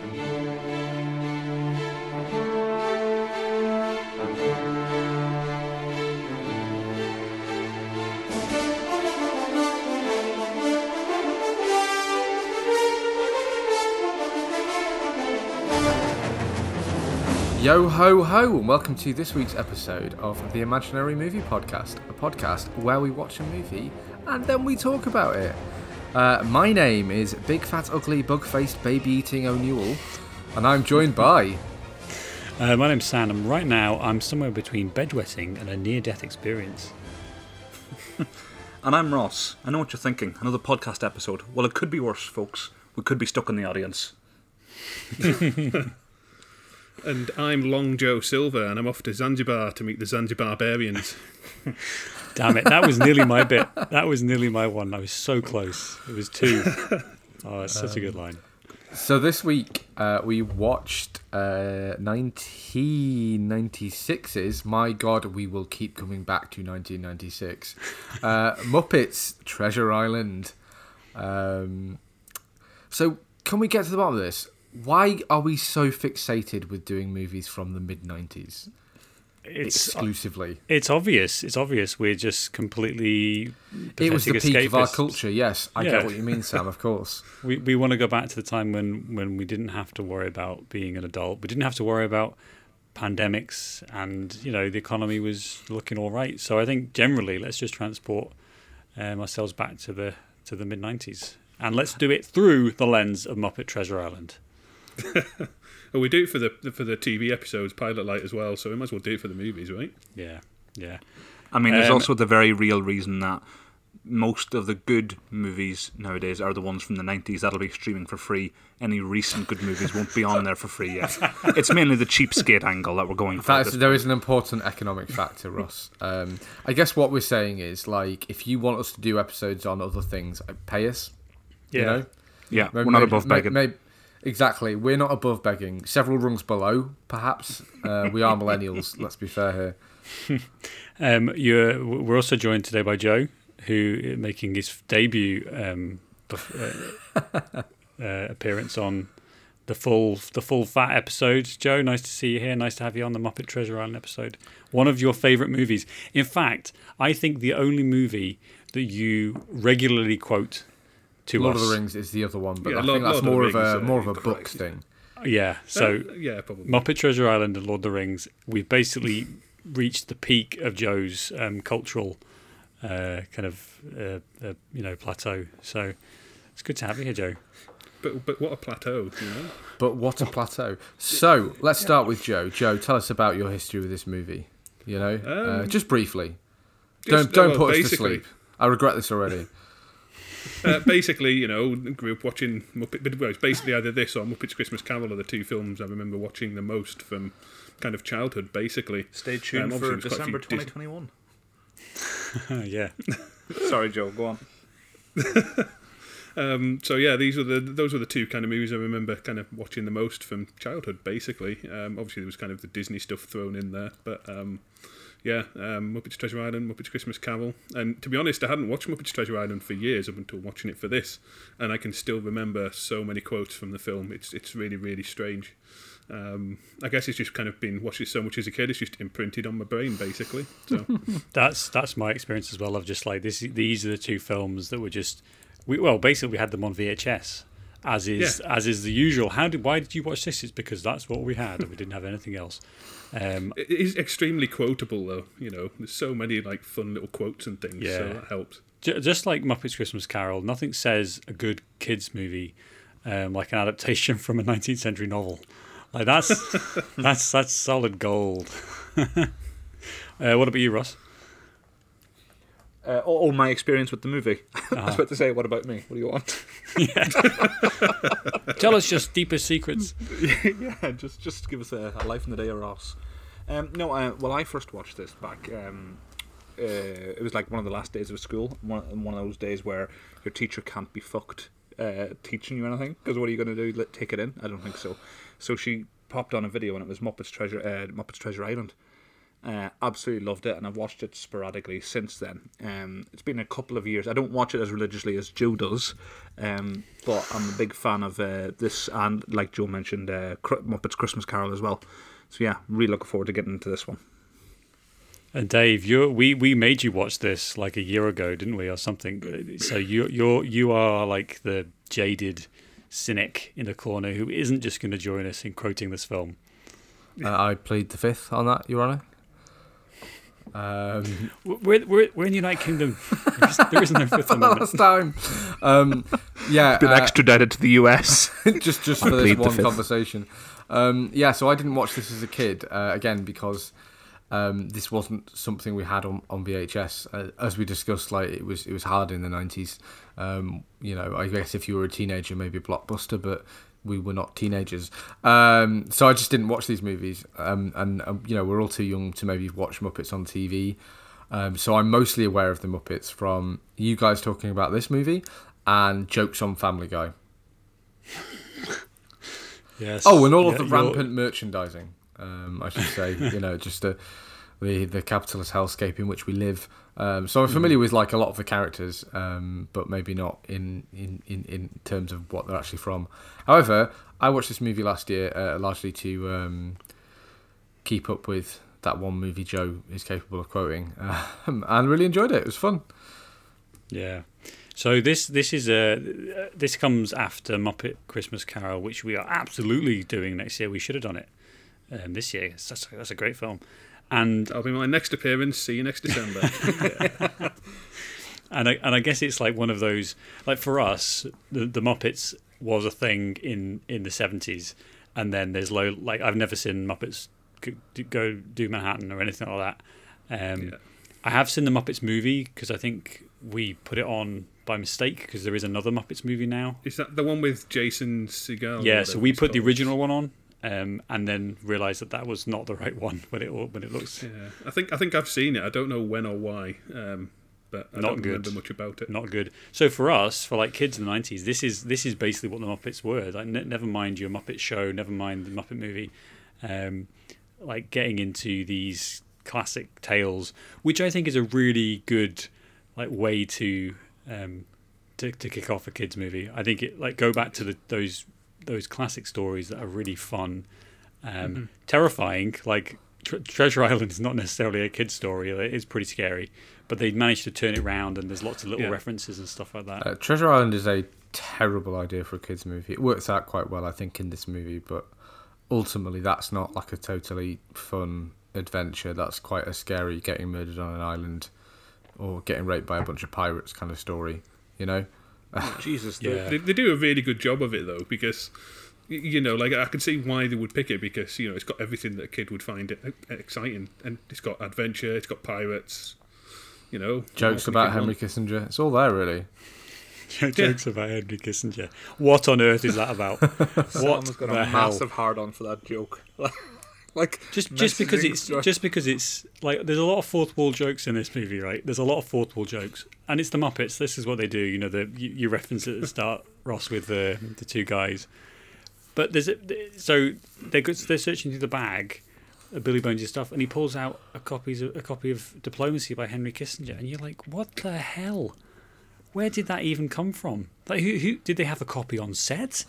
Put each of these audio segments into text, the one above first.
Yo ho ho, and welcome to this week's episode of the Imaginary Movie Podcast, a podcast where we watch a movie and then we talk about it. Uh, my name is Big Fat Ugly Bug Faced Baby Eating O'Neill, and I'm joined by. Uh, my name's Sam, and right now I'm somewhere between bedwetting and a near death experience. And I'm Ross. I know what you're thinking. Another podcast episode. Well, it could be worse, folks. We could be stuck in the audience. And I'm Long Joe Silver, and I'm off to Zanzibar to meet the Zanzibar Barbarians. Damn it, that was nearly my bit. That was nearly my one. I was so close. It was two. Oh, it's such a good line. So this week uh, we watched uh, 1996's My God, We Will Keep Coming Back to 1996. Uh, Muppets Treasure Island. Um, so can we get to the bottom of this? Why are we so fixated with doing movies from the mid 90s It's exclusively? it's obvious. It's obvious. We're just completely. It was the pathetic peak of our culture, yes. I Yeah. get what you mean, Sam, of course. We we want to go back to the time when when we didn't have to worry about being an adult. We didn't have to worry about pandemics, and you know the economy was looking all right. So I think generally, let's just transport um, ourselves back to the to the mid '90s, and let's do it through the lens of Muppet Treasure Island. Oh, we do it for the for the TV episodes, Pilot Light as well. So we might as well do it for the movies, right? Yeah, yeah. I mean, there's Um, also the very real reason that most of the good movies nowadays are the ones from the 90s that'll be streaming for free. Any recent good movies won't be on there for free yet. It's mainly the cheapskate angle that we're going for. That at is, there is an important economic factor, Ross. Um, I guess what we're saying is like, if you want us to do episodes on other things, uh, pay us. Yeah. You know, Yeah, May- we're not above may- begging. may- exactly, we're not above begging. Several rungs below, perhaps. Uh, we are millennials. let's be fair here. Um, you're, we're also joined today by Joe, who is making his debut um, uh, uh, appearance on the full the full fat episode. Joe, nice to see you here. Nice to have you on the Muppet Treasure Island episode. One of your favourite movies. In fact, I think the only movie that you regularly quote to Lord us. of the Rings is the other one, but Yeah, I Lord- think that's Lord more of Rings, a uh, more of a Christ, book yeah. thing. Yeah. So Uh, yeah, probably. Muppet Treasure Island and Lord of the Rings, we've basically reached the peak of Joe's um, cultural uh, kind of uh, uh, you know plateau. So it's good to have you here, Joe. But but what a plateau, you know. But what a plateau! So let's start with Joe. Joe, tell us about your history with this movie. You know, uh, Um, just briefly. Just, don't don't uh, put us to sleep. I regret this already. Uh, basically, you know, grew up watching Muppet. Well, it's basically either this or Muppets Christmas Carol are the two films I remember watching the most from kind of childhood. Basically, Stay Um, tuned obviously for there's quite a few December 2021. yeah, Sorry, Joe, go on. Um, so yeah, these were the those were the two kind of movies I remember kind of watching the most from childhood. Basically, um, obviously there was kind of the Disney stuff thrown in there, but um, yeah, um, Muppets Treasure Island, Muppets Christmas Carol, and to be honest, I hadn't watched Muppets Treasure Island for years up until watching it for this, and I can still remember so many quotes from the film. It's it's really really strange. Um, I guess it's just kind of been watched it so much as a kid. It's just imprinted on my brain, basically. So that's that's my experience as well. Of just like this, these are the two films that were just we well basically we had them on VHS. As is as is the usual. How did why did you watch this? It's because that's what we had, and we didn't have anything else. Um, it is extremely quotable, though. You know, there's so many like fun little quotes and things. So Yeah. that helps. Ju- just like Muppets Christmas Carol, nothing says a good kids movie um, like an adaptation from a 19th century novel. Like that's that's that's solid gold. uh, what about you, Ross? Uh, all, all my experience with the movie. I Uh-huh. was about to say, what about me? What do you want? Tell us your deepest secrets. yeah, just just give us a, a life in the day of Ross. Um, no, uh, well, I first watched this back. Um, uh, it was like one of the last days of school. One, one of those days where your teacher can't be fucked uh, teaching you anything. Because what are you going to do? Let, take it in? I don't think so. So she popped on a video, and it was Muppets Treasure uh, Muppets Treasure Island. Uh, absolutely loved it, and I've watched it sporadically since then. Um, it's been a couple of years. I don't watch it as religiously as Joe does, um, but I'm a big fan of uh, this, and like Joe mentioned, uh, Muppets Christmas Carol as well. So yeah, really looking forward to getting into this one. And Dave, you we we made you watch this like a year ago, didn't we, or something? So you you're you are like the jaded cynic in the corner who isn't just going to join us in quoting this film. Uh, I plead the fifth on that, Your Honour. Um, we're, we're, we're in the United Kingdom. There is, there is no Fifth Amendment. last time. Um, yeah, Been uh, extradited to the US. just just for this plead the one fifth. conversation. Um, yeah, so I didn't watch this as a kid uh, again because um, this wasn't something we had on, on VHS. Uh, as we discussed, like it was it was hard in the nineties. Um, you know, I guess if you were a teenager, maybe blockbuster, but we were not teenagers. Um, so I just didn't watch these movies, um, and um, you know we're all too young to maybe watch Muppets on TV. Um, so I'm mostly aware of the Muppets from you guys talking about this movie and jokes on Family Guy. Yes. Oh, and all of Yeah, the you're- rampant merchandising. Um, I should say, you know, just the the the capitalist hellscape in which we live. Um, so I'm familiar with like a lot of the characters, um, but maybe not in, in, in, in terms of what they're actually from. However, I watched this movie last year uh, largely to um, keep up with that one movie Joe is capable of quoting, um, and really enjoyed it. It was fun. Yeah. So this this is a this comes after Muppet Christmas Carol, which we are absolutely doing next year. We should have done it um, this year. That's that's a great film, and I'll be my next appearance. See you next December. and I, and I guess it's like one of those like for us the, the Muppets was a thing in in the seventies, and then there's low like I've never seen Muppets go, do Manhattan or anything like that. Um, Yeah. I have seen the Muppets movie because I think we put it on by mistake because there is another Muppets movie now. Is that the one with Jason Segel? yeah, so we put the original one on. Um, and then realize that that was not the right one when it when it looks Yeah, I think I think I've seen it. I don't know when or why, um, but I Not don't good. remember much about it. not good. So for us, for like kids in the nineties, this is this is basically what the Muppets were. Like, ne- never mind your Muppet show, never mind the Muppet movie. Um, like getting into these classic tales, which I think is a really good like way to um, to to kick off a kids movie. I think it like go back to the those those classic stories that are really fun, um, terrifying. Like Tre- Treasure Island is not necessarily a kid's story; it is pretty scary. But they managed to turn it around, and there's lots of little Yeah. references and stuff like that. Uh, Treasure Island is a terrible idea for a kids movie. It works out quite well, I think, in this movie, but ultimately, that's not like a totally fun adventure. That's quite a scary getting murdered on an island or getting raped by a bunch of pirates kind of story. You know? Oh, Jesus, the- Yeah. They, they do a really good job of it though, because you know, like I can see why they would pick it because you know it's got everything that a kid would find it exciting, and it's got adventure, it's got pirates, you know, Jokes about can you Henry Kissinger. It's all there, really. Jokes about Henry Kissinger. What on earth is that about? what Someone's got the a hell? massive hard on for that joke. like Just just because it's stuff. just because it's like there's a lot of fourth wall jokes in this movie, right? There's a lot of fourth wall jokes, and it's the Muppets. This is what they do. You know, the you, you reference it at the start, Ross, with the the two guys. But there's a, so they go, they're searching through the bag, of Billy Bones' stuff, and he pulls out a copies of, a copy of Diplomacy by Henry Kissinger, and you're like, what the hell? Where did that even come from? Like, who, who did they have a copy on set?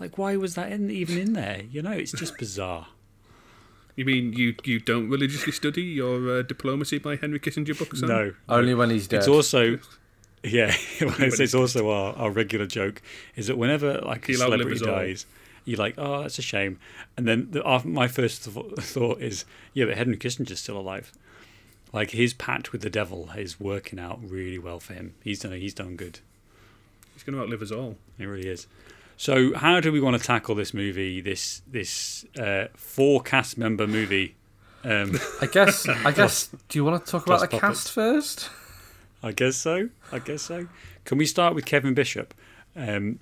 Like, why was that in, even in there? You know, it's just bizarre. You mean you you don't religiously study your uh, diplomacy by Henry Kissinger book? Sam? No, Only when he's dead. It's also, yeah, it's, it's also our, our regular joke is that whenever like a He'll outlive celebrity us all. dies, you're like, oh, that's a shame. And then the, our, my first th- thought is, yeah, but Henry Kissinger's still alive. Like his pact with the devil is working out really well for him. He's done he's done good. He's going to outlive us all. It really is. So how do we want to tackle this movie? This this uh, four cast member movie. Um, I guess. I guess. Do you want to talk about the plus cast first? I guess so. I guess so. Can we start with Kevin Bishop? Um,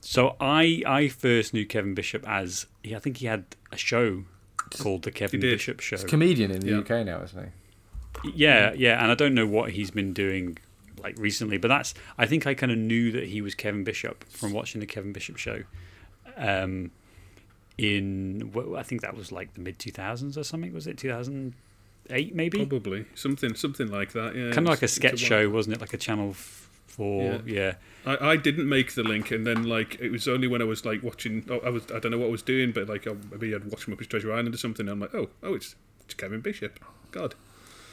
so I I first knew Kevin Bishop as he, I think he had a show called the Kevin. Bishop Show. He's a comedian in the Yeah. UK now, isn't he? Yeah, yeah, and I don't know what he's been doing like recently, but that's I think I kind of knew that he was Kevin Bishop from watching the Kevin Bishop Show. Um, in I think that was like the mid two thousands or something. Was it two thousand eight, maybe. Probably something something like that. Yeah, Kind of like a sketch show, wasn't it? Like a Channel f- Four. Yeah. I, I didn't make the link, and then like it was only when I was like watching. Oh, I was I don't know what I was doing, but like oh, maybe I'd watch Muppets Treasure Island or something. And I'm like, oh, oh, it's it's Kevin Bishop. God,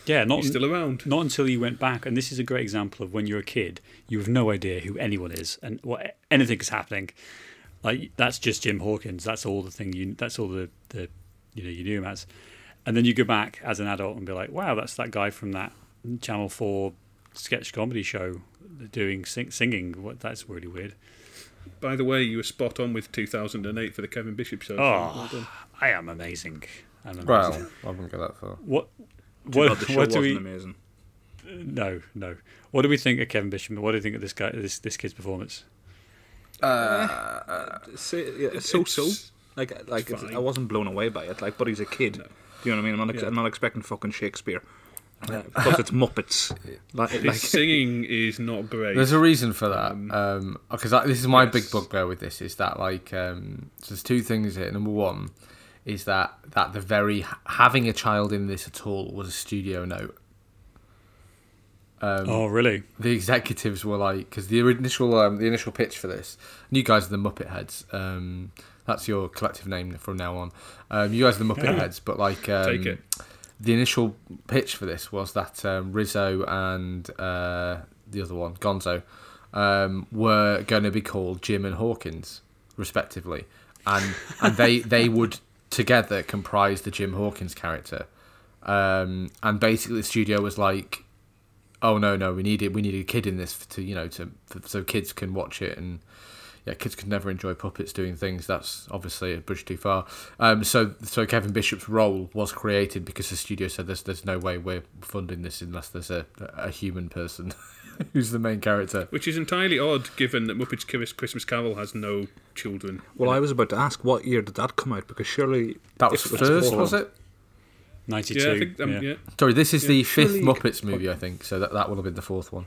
Yeah. Not he's still around. not until you went back, and this is a great example of when you're a kid, you have no idea who anyone is and what anything is happening. Like that's just Jim Hawkins. That's all the thing you. That's all the the you know you knew him as, and then you go back as an adult and be like, wow, that's that guy from that Channel Four sketch comedy show doing sing, singing. What that's really weird. By the way, you were spot on with 2008 for the Kevin Bishop show. Oh. well. I am amazing. I'm amazing. Well, I wouldn't go that far. what? Too What, the show what do wasn't we? amazing. No, no. What do we think of Kevin Bishop? What do you think of this guy? This this kid's performance? So, yeah, so so. Like like it's it's. I wasn't blown away by it. Like, but he's a kid. Do you know what I mean? I'm not ex- Yeah. I'm not expecting fucking Shakespeare. Uh, plus, it's Muppets. Like, His like singing is not great. There's a reason for that. Um, Um, because this is my yes. big bugbear with this is that like um, so there's two things here. Number one is that that the very having a child in this at all was a studio note. Um, oh, really? the executives were like because the initial um, the initial pitch for this and you guys are the muppet heads um, that's your collective name from now on um, you guys are the muppet heads but like um, Take it. the initial pitch for this was that um, rizzo and uh, the other one gonzo um, were going to be called jim and hawkins respectively and and they they would together comprise the jim hawkins character. Um, and basically the studio was like oh no no we needed we need a kid in this to you know to for, so kids can watch it and yeah kids could never enjoy puppets doing things. That's obviously a bridge too far. Um so so Kevin Bishop's role was created because the studio said there's there's no way we're funding this unless there's a a human person who's the main character Which is entirely odd, given that Muppets Christmas- Christmas Carol has no children. well, I was about to ask what year did that come out because surely that was first was it Ninety-two. Yeah, I think. Um, yeah. yeah. sorry this is the fifth surely- Muppets movie I think so that that will have been the fourth one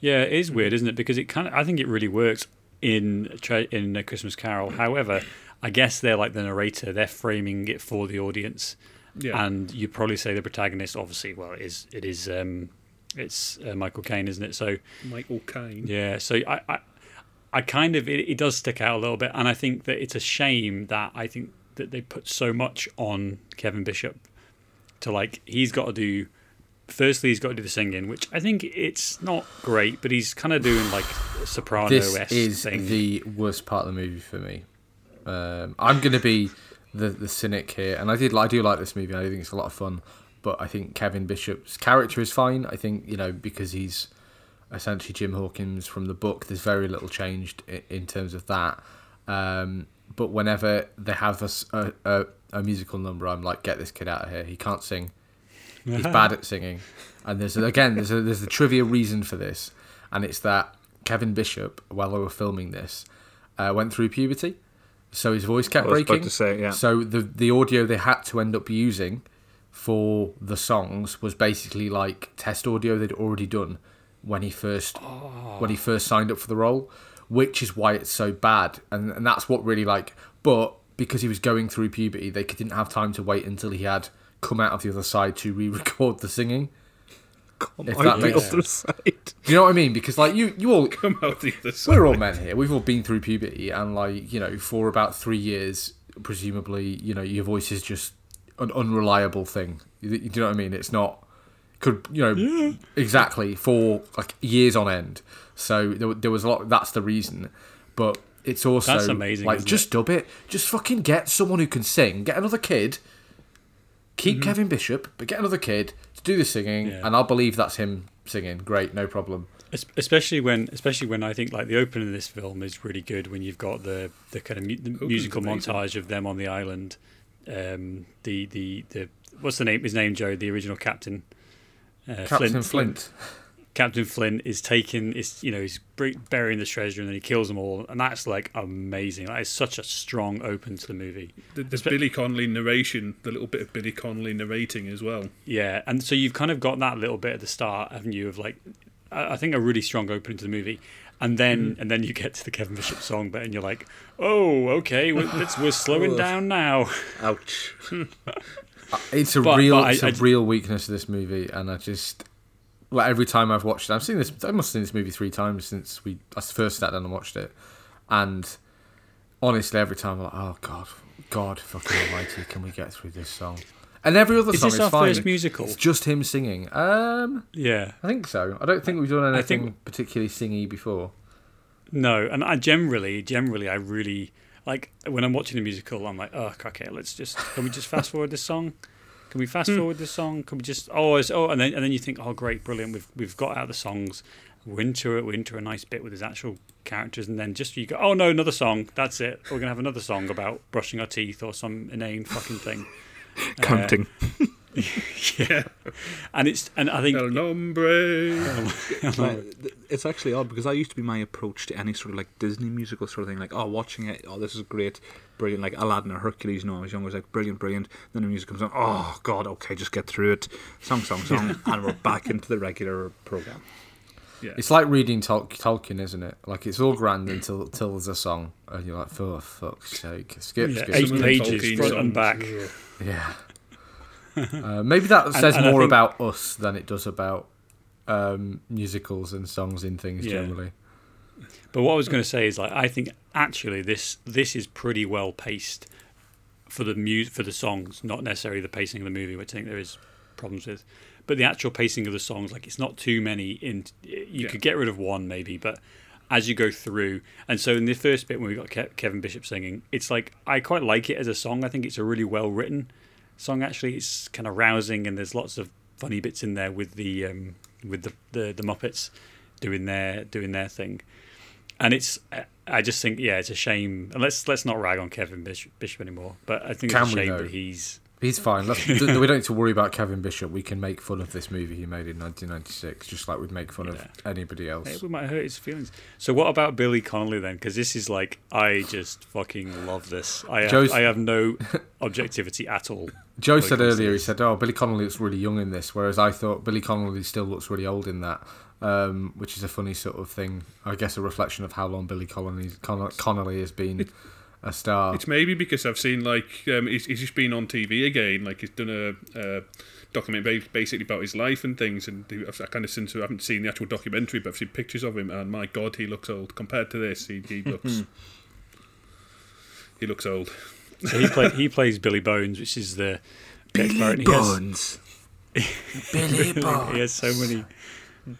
Yeah, it is weird, isn't it? Because it kind of, I think it really works in tra- in a Christmas Carol. However, I guess they're like the narrator; they're framing it for the audience, Yeah. and you probably say the protagonist. Obviously, well, it is it is um, it's uh, Michael Caine, isn't it? So Michael Caine. yeah, so I, I, I kind of it, it does stick out a little bit, and I think that it's a shame that I think that they put so much on Kevin Bishop to like he's got to do. Firstly, he's got to do the singing, which I think it's not great, but he's kind of doing like soprano this is thing. the worst part of the movie for me. Um, I'm going to be the the cynic here, and I did I do like this movie. I think it's a lot of fun, but I think Kevin Bishop's character is fine. I think you know because he's essentially Jim Hawkins from the book. There's very little changed in, terms of that. Um, but whenever they have a a musical number, I'm like, get this kid out of here. He can't sing. He's bad at singing, and there's again there's a there's a trivia reason for this, and it's that Kevin Bishop, while they were filming this, uh, went through puberty, so his voice kept I was about breaking. to say, yeah. So the the audio they had to end up using for the songs was basically like test audio they'd already done when he first oh. when he first signed up for the role, which is why it's so bad, and and that's what really like. But because he was going through puberty, they didn't have time to wait until he had come out of the other side to re-record the singing. Come If out that the makes other side. Do you know what I mean? Because like you, you all Come out the other side. we're all men here. We've all been through puberty, and like you know, for about three years, presumably, you know, your voice is just an unreliable thing. Do you know what I mean? It's not could you know exactly for like years on end. So there, there was a lot. That's the reason, but it's also That's amazing, Like just dub it. Just fucking get someone who can sing. Get another kid. Keep mm-hmm. Kevin Bishop, but get another kid to do the singing, Yeah. and I'll believe that's him singing. Great, no problem. Especially when especially when I think like the opening of this film is really good when you've got the the kind of mu- the musical montage of them on the island. Um, the the the what's the name? His name Joe, the original captain. Uh, Captain Flint. Captain Flint is taking is you know he's burying the treasure and then he kills them all and that's like amazing. That is such a strong open to the movie. The, the Espe- Billy Connolly narration, the little bit of Billy Connolly narrating as well. Yeah, and so you've kind of got that little bit at the start, haven't you? Of like, I I think a really strong opening to the movie, and then mm. and then you get to the Kevin Bishop song bit, and you're like, oh, okay, we're, we're slowing down now. Ouch. Uh, it's a But- real, but I- it's a I- real weakness of this movie, and I just like every time I've watched it, I've seen this. I must have seen this movie three times since we I first sat down and watched it, and honestly, every time I'm like, oh god, God, fucking Almighty, can we get through this song? And every other Is song this is our fine. first musical? It's just him singing. Um, Yeah. I think so. I don't think we've done anything think- particularly singy before. No, and I generally, generally, I really like when I'm watching a musical. I'm like, oh, okay, let's just can we just fast forward this song? Can we fast forward this song? Can we just oh, it's, oh, and then and then you think, oh, great, brilliant, we've we've got out the songs. We're into it. We're into a nice bit with his actual characters, and then just you go, oh no, another song. That's it. We're gonna have another song about brushing our teeth or some inane fucking thing. Uh, Counting. yeah, and it's and I think El Nombre. Like, it's actually odd because that used to be my approach to any sort of like Disney musical sort of thing. Like, oh, watching it, oh, this is great, brilliant. Like Aladdin or Hercules. You know, I was younger, I was like, brilliant, brilliant. Then the music comes on. Oh God, okay, just get through it. Song, song, song, and we're back into the regular program. Yeah. It's like reading Tol- Tolkien, isn't it? Like it's all grand until till there's a song, and you're like, for fuck's sake, skip, yeah, skip. eight Some pages Tolkien front and back. Yeah. uh, maybe that says and I more think- about us than it does about um, musicals and songs in things Yeah. generally. But what I was going to say is like I think actually this this is pretty well paced for the mu- for the songs, not necessarily the pacing of the movie, which I think there is problems with. But the actual pacing of the songs, like it's not too many. In you Yeah. could get rid of one maybe, but as you go through, and so in the first bit when we got Ke- Kevin Bishop singing, it's like I quite like it as a song. I think it's a really well written song. Actually, it's kind of rousing, and there's lots of funny bits in there with the um, with the, the the Muppets doing their doing their thing and it's I just think yeah it's a shame and let's let's not rag on Kevin Bishop, Bishop anymore but I think Can it's a shame that he's He's fine. We don't need to worry about Kevin Bishop. We can make fun of this movie he made in 1996, just like we'd make fun Yeah. of anybody else. it might hurt his feelings so what about Billy Connolly then because this is like I just fucking love this I have, I have no objectivity at all Joe said earlier, he said. "Oh, Billy Connolly looks really young in this," whereas I thought Billy Connolly still looks really old in that, um, which is a funny sort of thing. I guess a reflection of how long Billy Connolly, Con- Connolly has been a star. It's maybe because I've seen like um, he's, he's just been on TV again. Like he's done a, a documentary basically about his life and things. And I've, I kind of since I haven't seen the actual documentary, but I've seen pictures of him, and my God, he looks old compared to this. He, he looks he looks old. so he play, he plays Billy Bones which is the the expert, and he Bones. He has so many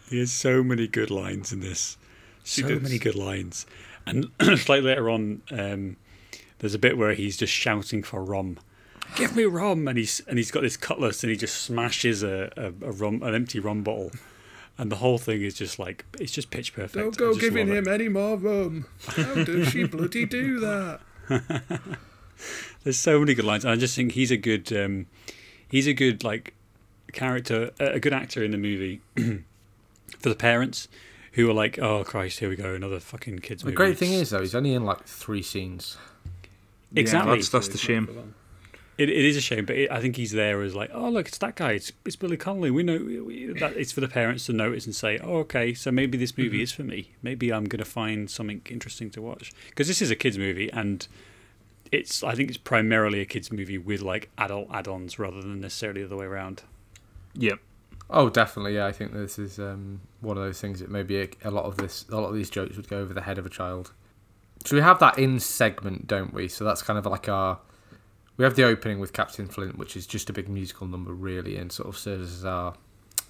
he has so many good lines in this so many good lines and slightly later on um, there's a bit where he's just shouting for rum give me rum and he's and he's got this cutlass and he just smashes a, a, a rum an empty rum bottle and the whole thing is just like it's just pitch perfect Don't go giving love it. him any more rum. How does she bloody do that? There's so many good lines. And I just think he's a good, um, he's a good like character, a good actor in the movie for the parents who are like, oh Christ, here we go, another fucking kids the movie. great thing is, though, he's only in like three scenes. Exactly, Yeah, that's, that's the shame. it, it is a shame, but it, I think he's there as like, oh look, it's that guy, it's, it's Billy Connolly. We know we, that it's for the parents to notice and say, oh okay, so maybe this movie is for me. Maybe I'm gonna find something interesting to watch because this is a kids movie and. It's. I think it's primarily a kids' movie with like adult add-ons rather than necessarily the other way around. Yep. Oh, definitely. Yeah, I think this is um, one of those things that maybe a, a lot of this, a lot of these jokes would go over the head of a child. So we have that in segment, don't we? So that's kind of like our. We have the opening with Captain Flint, which is just a big musical number, really, and sort of serves as our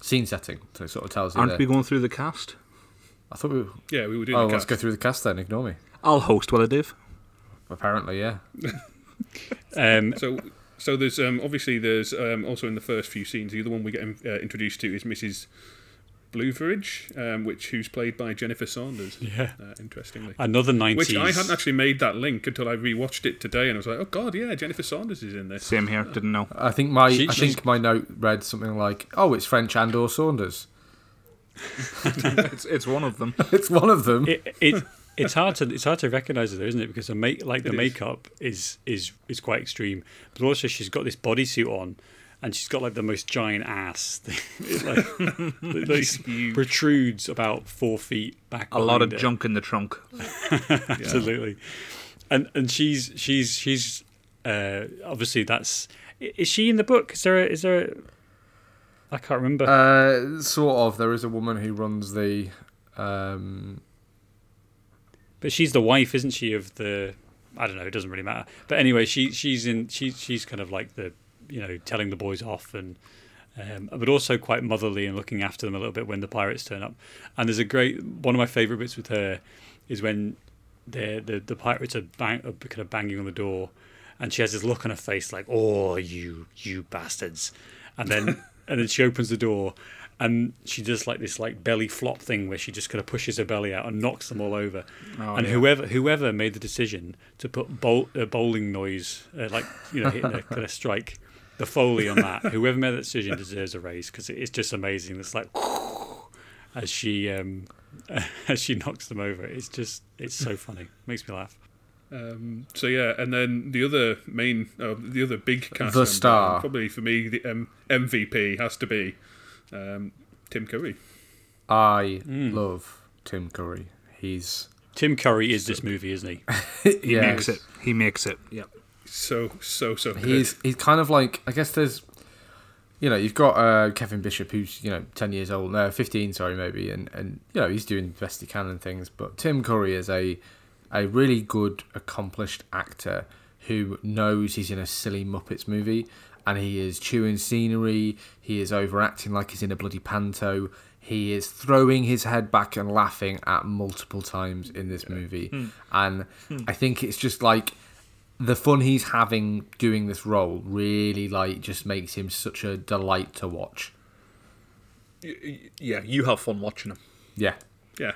scene setting. So it sort of tells you. Aren't that- we going through the cast? I thought we. Were, Yeah, we were doing oh, the let's go through the cast then. Ignore me. I'll host while I do. Apparently, yeah. Um, So, so there's um, obviously there's um, also in the first few scenes the other one we get uh, introduced to is Mrs. Bluveridge, um, which who's played by Jennifer Saunders. Yeah. uh, interestingly. another nineties. Which I hadn't actually made that link until I rewatched it today, and I was like, "Oh God, yeah, Jennifer Saunders is in this." Same here. Didn't know. I think my She- I she's- think my note read something like, "Oh, it's French and or Saunders." it's it's one of them. it's one of them. it, it it's hard to it's hard to recognize it, though, isn't it? Because the make like the It is. makeup is is is quite extreme, but also she's got this bodysuit on, and she's got like the most giant ass. it like, it, like, protrudes about four feet back. A lot of behind her. junk in the trunk. absolutely and and she's she's she's uh obviously that's Is she in the book? Is there? A, is there? A, I can't remember. Uh, sort of. There is a woman who runs the. Um, but she's the wife, isn't she? Of the. I don't know. It doesn't really matter. But anyway, she she's in. She she's kind of like the you know telling the boys off and. Um, but also quite motherly and looking after them a little bit when the pirates turn up. And there's a great one of my favourite bits with her is when the the, the pirates are, bang, are kind of banging on the door, and she has this look on her face like, "Oh, you you bastards!" And then and then she opens the door, and she does like this like belly flop thing where she just kind of pushes her belly out and knocks them all over. Oh, and yeah. whoever whoever made the decision to put bowl, uh, bowling noise, uh, like you know, hitting a kind of strike, the foley on that, whoever made that decision deserves a raise because it's just amazing. It's like as she um, as she knocks them over. It's just it's so funny. Makes me laugh. Um, so yeah, and then the other main, uh, the other big cast The member, star. probably for me, the um, MVP has to be um, Tim Curry. I Mm. love Tim Curry. He's Tim Curry is this movie, isn't he? He yeah, makes it. He makes it. Yeah. So so so good. he's he's kind of like I guess there's you know you've got uh, Kevin Bishop who's you know ten years old no fifteen sorry maybe and and you know he's doing the best he can and things but Tim Curry is a a really good accomplished actor who knows he's in a silly Muppets movie and he is chewing scenery he is overacting like he's in a bloody panto he is throwing his head back and laughing at multiple times in this movie and I think it's just like the fun he's having doing this role really like just makes him such a delight to watch. Y- y- Yeah. You have fun watching him. Yeah. yeah.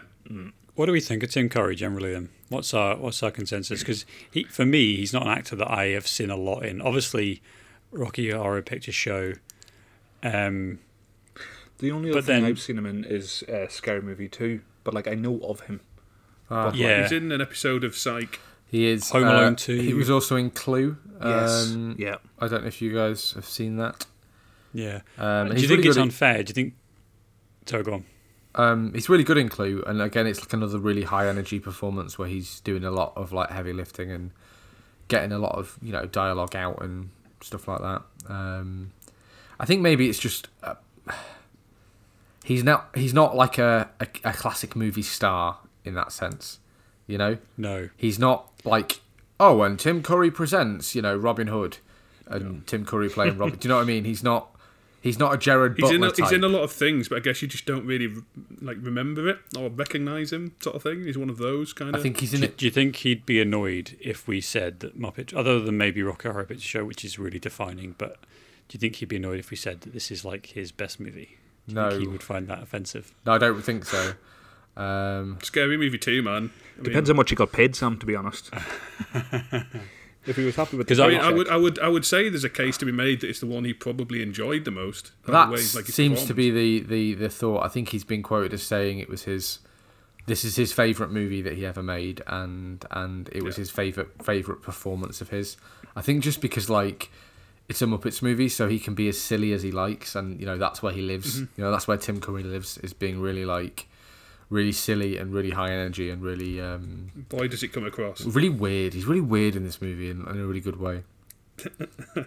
What do we think of Tim Curry generally? Then what's our what's our consensus? Because he, for me, he's not an actor that I have seen a lot in. Obviously, Rocky Horror Picture Show. Um, The only other thing then- I've seen him in is uh, Scary Movie 2, but like I know of him. Ah. yeah, He's in an episode of Psych. He is Home uh, Alone 2. He was also in Clue. Yes. Um, yeah. I don't know if you guys have seen that. yeah. Um, do you think really it's good unfair? Do you think? So go on. um, he's really good in Clue, and again, it's like another really high energy performance where he's doing a lot of like heavy lifting and getting a lot of you know dialogue out and stuff like that. Um, I think maybe it's just uh, he's not he's not like a, a a classic movie star in that sense, you know. No. He's not like, oh, and Tim Curry presents, you know, Robin Hood, and Tim Curry playing Robin. Do you know what I mean? He's not. He's not a Jared He's Butler in a, type. he's in a lot of things, but I guess you just don't really like remember it or recognize him, sort of thing. He's one of those kind of. I of. think he's in Do, it. do you think he'd be annoyed if we said that Muppet, other than maybe Rocky Horror Picture Show, which is really defining, but do you think he'd be annoyed if we said that this is like his best movie? Do you No, think he would find that offensive? no, I don't think so. Um, Scary movie too, man. I Depends mean, how much he got paid, Sam. To be honest. if he was happy with, 'Cause the I I, mean, I would, I would, I would say there's a case to be made that it's the one he probably enjoyed the most. that way, like his seems to be the, the, the thought. I think he's been quoted as saying it was his. This is his favorite movie that he ever made, and and it was Yeah. his favorite favorite performance of his. I think just because like it's a Muppets movie, so he can be as silly as he likes, and you know that's where he lives. Mm-hmm. You know that's where Tim Curry lives, is being really like really silly and really high energy and really um, Boy, does it come across. really weird. He's really weird in this movie in, in a really good way.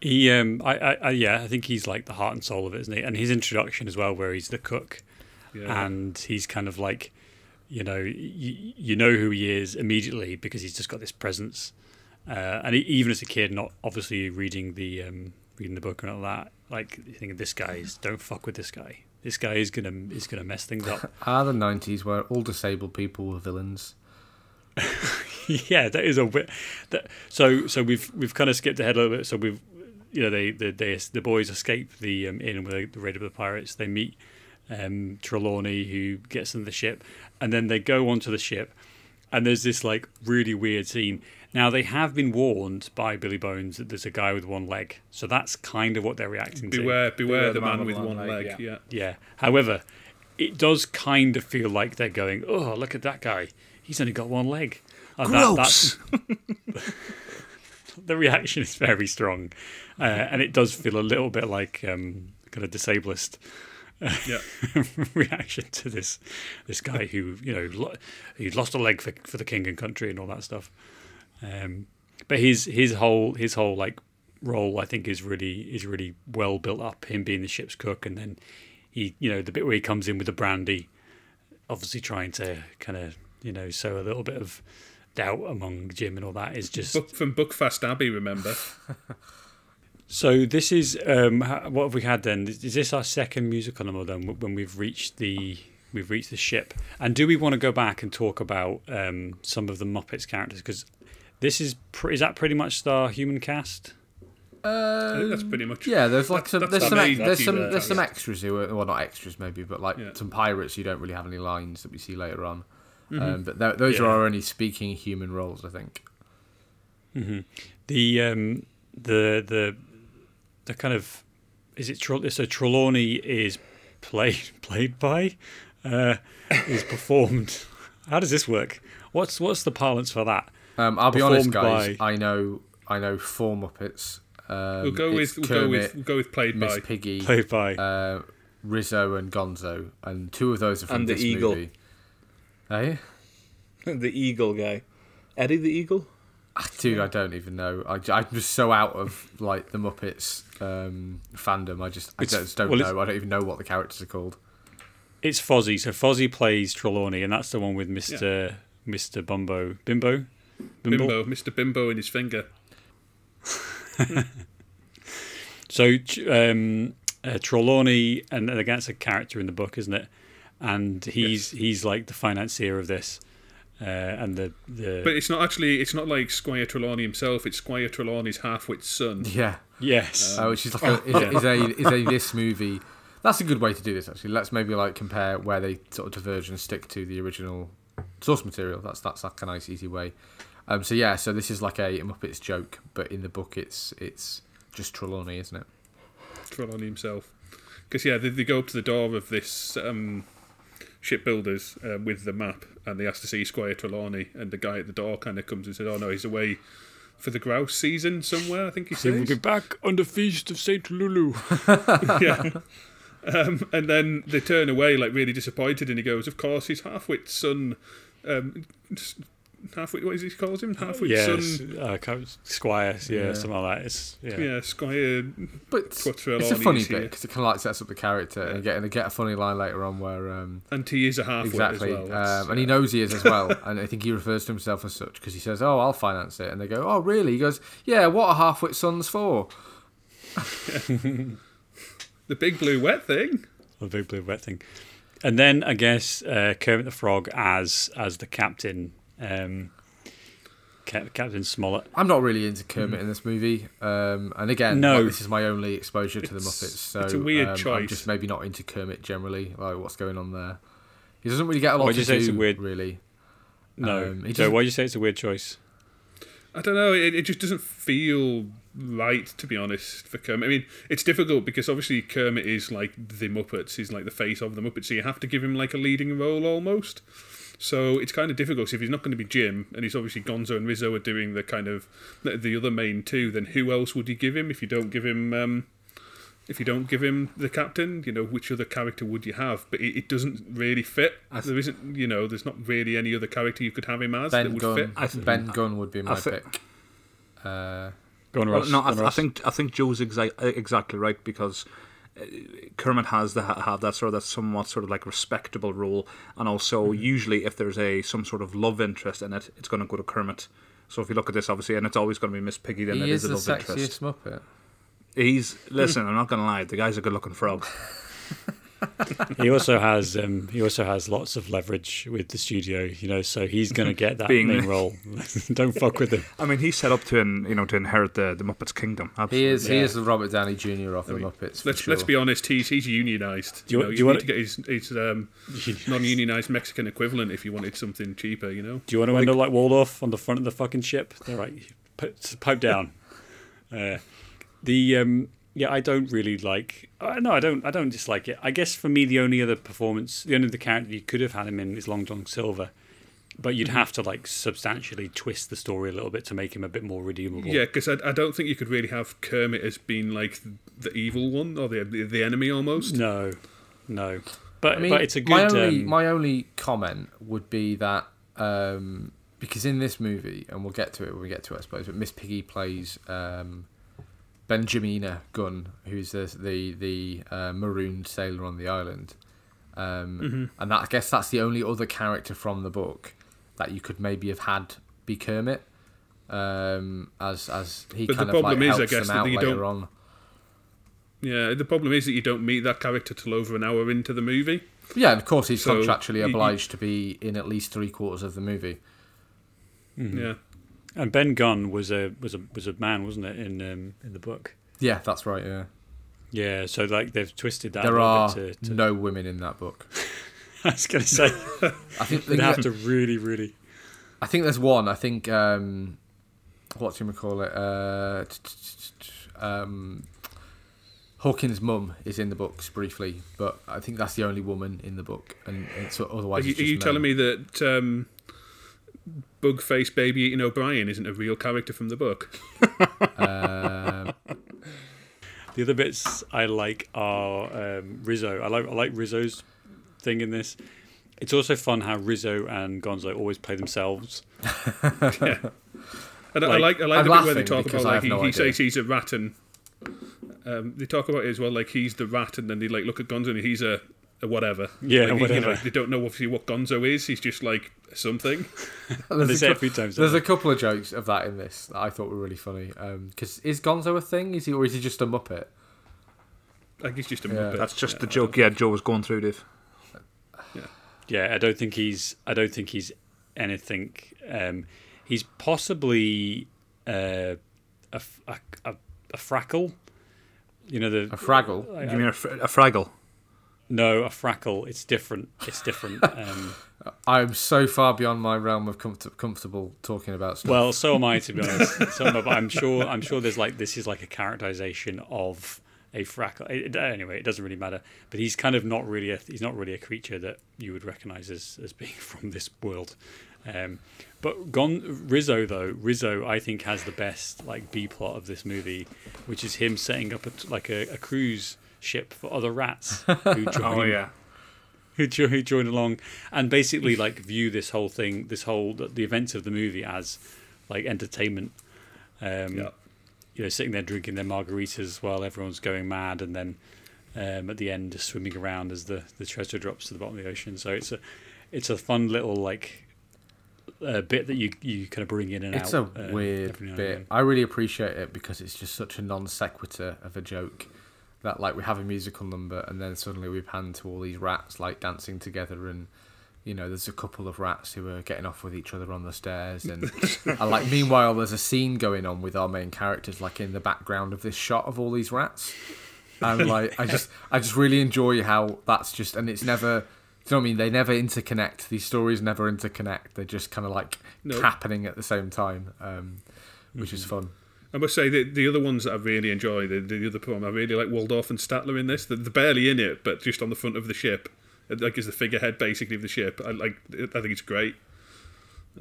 He, um, I, I, I, yeah, I think he's like the heart and soul of it, isn't he? And his introduction as well, where he's the cook, Yeah. and he's kind of like, you know, you, you know who he is immediately because he's just got this presence. Uh, and he, even as a kid, not obviously reading the um, reading the book and all that, like you think this guy is don't fuck with this guy. This guy is gonna is gonna mess things up. Are the nineties where all disabled people were villains. yeah, that is a bit. That, so so we've we've kind of skipped ahead a little bit. So we've you know they the they, the boys escape the um, inn with the raid of the pirates. They meet um, Trelawney who gets on the ship, and then they go onto the ship, and there's this like really weird scene. Now they have been warned by Billy Bones that there's a guy with one leg, so that's kind of what they're reacting to. beware, beware, the, man, with one leg. leg, Yeah. Yeah. However, it does kind of feel like they're going, "Oh, look at that guy. He's only got one leg." And that- that's- Gross. the reaction is very strong, uh, and it does feel a little bit like um, kind of disablest Yeah. reaction to this this guy who you know lo- he lost a leg for for the king and country and all that stuff. Um, but his his whole his whole like role, I think, is really is really well built up. Him being the ship's cook, and then he, you know, the bit where he comes in with the brandy, obviously trying to kind of, you know, sow a little bit of doubt among Jim and all that is just. Book, from Buckfast Abbey, remember? So this is um, what have we had then? Is this our second musical number then? When we've reached the we've reached the ship, and do we want to go back and talk about um, some of the Muppets characters? Because this is pr- is that pretty much the human cast? I think that's pretty much. Yeah, there's like That- some that's there's some main ex- there's some there, there's some extras who are well not extras maybe but like Yeah. some pirates who don't really have any lines that we see later on. Mm-hmm. Um, but th- those Yeah. are our only speaking human roles, I think. The um, the the the kind of is it Trel- so Trelawney is played played by uh, is performed. How does this work? What's what's the parlance for that? Um, I'll be honest, guys. by- I know I know four Muppets. Um, We'll go it's with we'll go with Kermit, we'll go with played Miss by. Piggy, Played by uh, Rizzo, and Gonzo, and two of those are from And the this Eagle. movie. Hey, the eagle guy, Eddie the eagle. dude, I don't even know. I, I'm just so out of like the Muppets um, fandom. I just I It's- just don't well, know. I don't even know what the characters are called. It's Fozzie. So Fozzie plays Trelawney, and that's the one with Mister Mister Bumbo Bimbo. Bimbo, Mr. Bimbo in his finger. So um, uh, Trelawney, and, and again, it's a character in the book, isn't it? And he's he's like the financier of this, uh, and the the But it's not actually. It's not like Squire Trelawney himself. It's Squire Trelawney's half-wit son. Yeah, yes, uh, which is like a, is, is a is a this movie. That's a good way to do this. Actually, let's maybe like compare where they sort of diverge and stick to the original source material. That's that's like a nice easy way. Um, so yeah, so this is like a Muppets joke, but in the book it's it's just Trelawney, isn't it? Trelawney himself. Because yeah, they, they go up to the door of this um, shipbuilders uh, with the map, and they ask to see Squire Trelawney, and the guy at the door kind of comes and says, "Oh no, he's away for the grouse season somewhere." I think he So we'll be back on the feast of Saint Lulu. yeah. Um, and then they turn away, like really disappointed, and he goes, "Of course, he's half-wit son." Um, s- half-wit, what is he calls him? Half-wit yes, son. uh, Squire, yeah, Yeah. something like that. It's, yeah. Yeah, Squire. But Quattrelani it's a funny bit because it kind of like sets up the character and get and they get a funny line later on where um, And he is a half-wit exactly, as well. That's- um, and he knows he is as well, and I think he refers to himself as such because he says, "Oh, I'll finance it," and they go, "Oh, really?" He goes, "Yeah, what are half-wit sons for?" the big blue wet thing. the big blue wet thing. And then I guess uh, Kermit the Frog as as the captain, um, Cap- Captain Smollett. I'm not really into Kermit in this movie, um, and again, No. like, this is my only exposure to the It's- Muppets, so it's a weird um, I'm choice. just maybe not into Kermit generally. Like, what's going on there? He doesn't really get a lot Why'd to you say do, it's a weird- really. No, Um, he Joe, doesn't- why do you say it's a weird choice? I don't know. It, it just doesn't feel right, to be honest, for Kermit. I mean, it's difficult because obviously Kermit is like the Muppets. He's like the face of the Muppets, so you have to give him like a leading role almost. So it's kind of difficult. So if he's not going to be Jim, and he's obviously Gonzo and Rizzo are doing the kind of the, the other main two, then who else would you give him if you don't give him? Um, if you don't give him the captain, you know which other character would you have? But it, it doesn't really fit. I th- there isn't, you know, there's not really any other character you could have him as that would Gunn, fit. I th- Ben Gunn would be my I thi- pick. Uh, Go on, Well, Ross. no, Go I, on, th- I think I think Joe's exa- exactly right because uh, Kermit has the have that sort of that somewhat sort of like respectable role, and also Mm-hmm. usually if there's a some sort of love interest in it, it's going to go to Kermit. So if you look at this, obviously, and it's always going to be Miss Piggy, then it he is is a the love interest. Muppet. He's listen. I'm not going to lie. The guy's a good-looking frog. he also has um, he also has lots of leverage with the studio, you know. So he's going to get that Being- main role. Don't fuck with him. I mean, he's set up to in, you know to inherit the the Muppets kingdom. He Absolutely. is. He is the Robert Downey Jr. of the I mean, Muppets. Let's sure. let's be honest. He's he's unionised. Do you You, know, do you you wanna- get his, his um, non-unionised Mexican equivalent if you wanted something cheaper. You know. Do you want to end up like Waldorf on the front of the fucking ship? They're like, pipe down. Uh, the um, yeah, I don't really like. Uh, no, I don't. I don't dislike it. I guess for me, the only other performance, the only other character you could have had him in is Long John Silver, but you'd Mm-hmm. have to like substantially twist the story a little bit to make him a bit more redeemable. Yeah, because I, I don't think you could really have Kermit as being like the evil one or the the, the enemy almost. No, no. But I mean, but it's a good. my only um, my only comment would be that um, because in this movie, and we'll get to it when we get to it, I suppose. But Miss Piggy plays um, Benjamina Gunn, who's the the, the uh, marooned sailor on the island. Um, Mm-hmm. And that, I guess that's the only other character from the book that you could maybe have had be Kermit, um, as as he But the kind of like problem is, I helps guess, them out later don't- on. Yeah, the problem is that you don't meet that character till over an hour into the movie. Yeah, and of course he's So, contractually you- you- obliged to be in at least three quarters of the movie. Mm-hmm. Yeah, And Ben Gunn was a was a was a man, wasn't it, in um, in the book? Yeah, that's right. Yeah, Yeah, so like they've twisted that. there are to, to, no women in that book. I was going to say I think they'd have to really, really. I think there's one. I think um, what do you call it? Uh, um, Hawkins' mum is in the books briefly, but I think that's the only woman in the book, and it's are otherwise. you, are you telling me that um, Bugface Baby Eating O'Brien isn't a real character from the book? Um, The other bits I like are um, Rizzo. I like I like Rizzo's thing in this. It's also fun how Rizzo and Gonzo always play themselves. yeah. And I- I Like- like I like I'm the bit where they talk about like have he, no he says he's a rat and um, they talk about it as well like he's the rat and then they like look at Gonzo and he's a, a whatever. Yeah, Like, you know, they don't know obviously what Gonzo is. He's just like something. And there's, say a, it a few times. there's a couple of jokes of that in this that I thought were really funny. Because is Gonzo a thing? Is he or is he just a muppet? Like he's just a Yeah. muppet. That's just the joke. Yeah, Joe was going through, Dave. they? yeah, I don't think he's. I don't think he's anything. Um, he's possibly uh, a, f- a, a, a frackle. You know the A Fraggle. I- You mean a, fr- a Fraggle? No a frackle. It's different. It's different. Um, I'm so far beyond my realm of comfort- comfortable talking about stuff. Well, so am I, to be honest. So am I, but I'm sure. I'm sure there's like this is like a characterization of a frackle. It- anyway, it doesn't really matter. But he's kind of not really a. He's not really a creature that you would recognize as as being from this world. Um, but Gon Rizzo though Rizzo I think has the best like B plot of this movie, which is him setting up a, like a, a cruise ship for other rats who join Oh yeah. who, who join along and basically like view this whole thing, this whole the events of the movie as like entertainment. Um, Yeah. You know, sitting there drinking their margaritas while everyone's going mad, and then um, at the end just swimming around as the, the treasure drops to the bottom of the ocean. So it's a it's a fun little like uh, bit that you you kind of bring in and It's out. a um, weird every now and bit. I really appreciate it because it's just such a non sequitur of a joke that like we have a musical number and then suddenly we pan to all these rats like dancing together and you know there's a couple of rats who are getting off with each other on the stairs and, and like meanwhile there's a scene going on with our main characters like in the background of this shot of all these rats and like I just I just really enjoy how that's just and it's never do you know what I mean? They never interconnect. These stories never interconnect. They're just kind of like No. happening at the same time, um, which is fun. I must say the the other ones that I really enjoy, the, the other poem, I really like Waldorf and Statler in this. They're, they're barely in it, but just on the front of the ship, like as the figurehead basically of the ship. I like. I think it's great.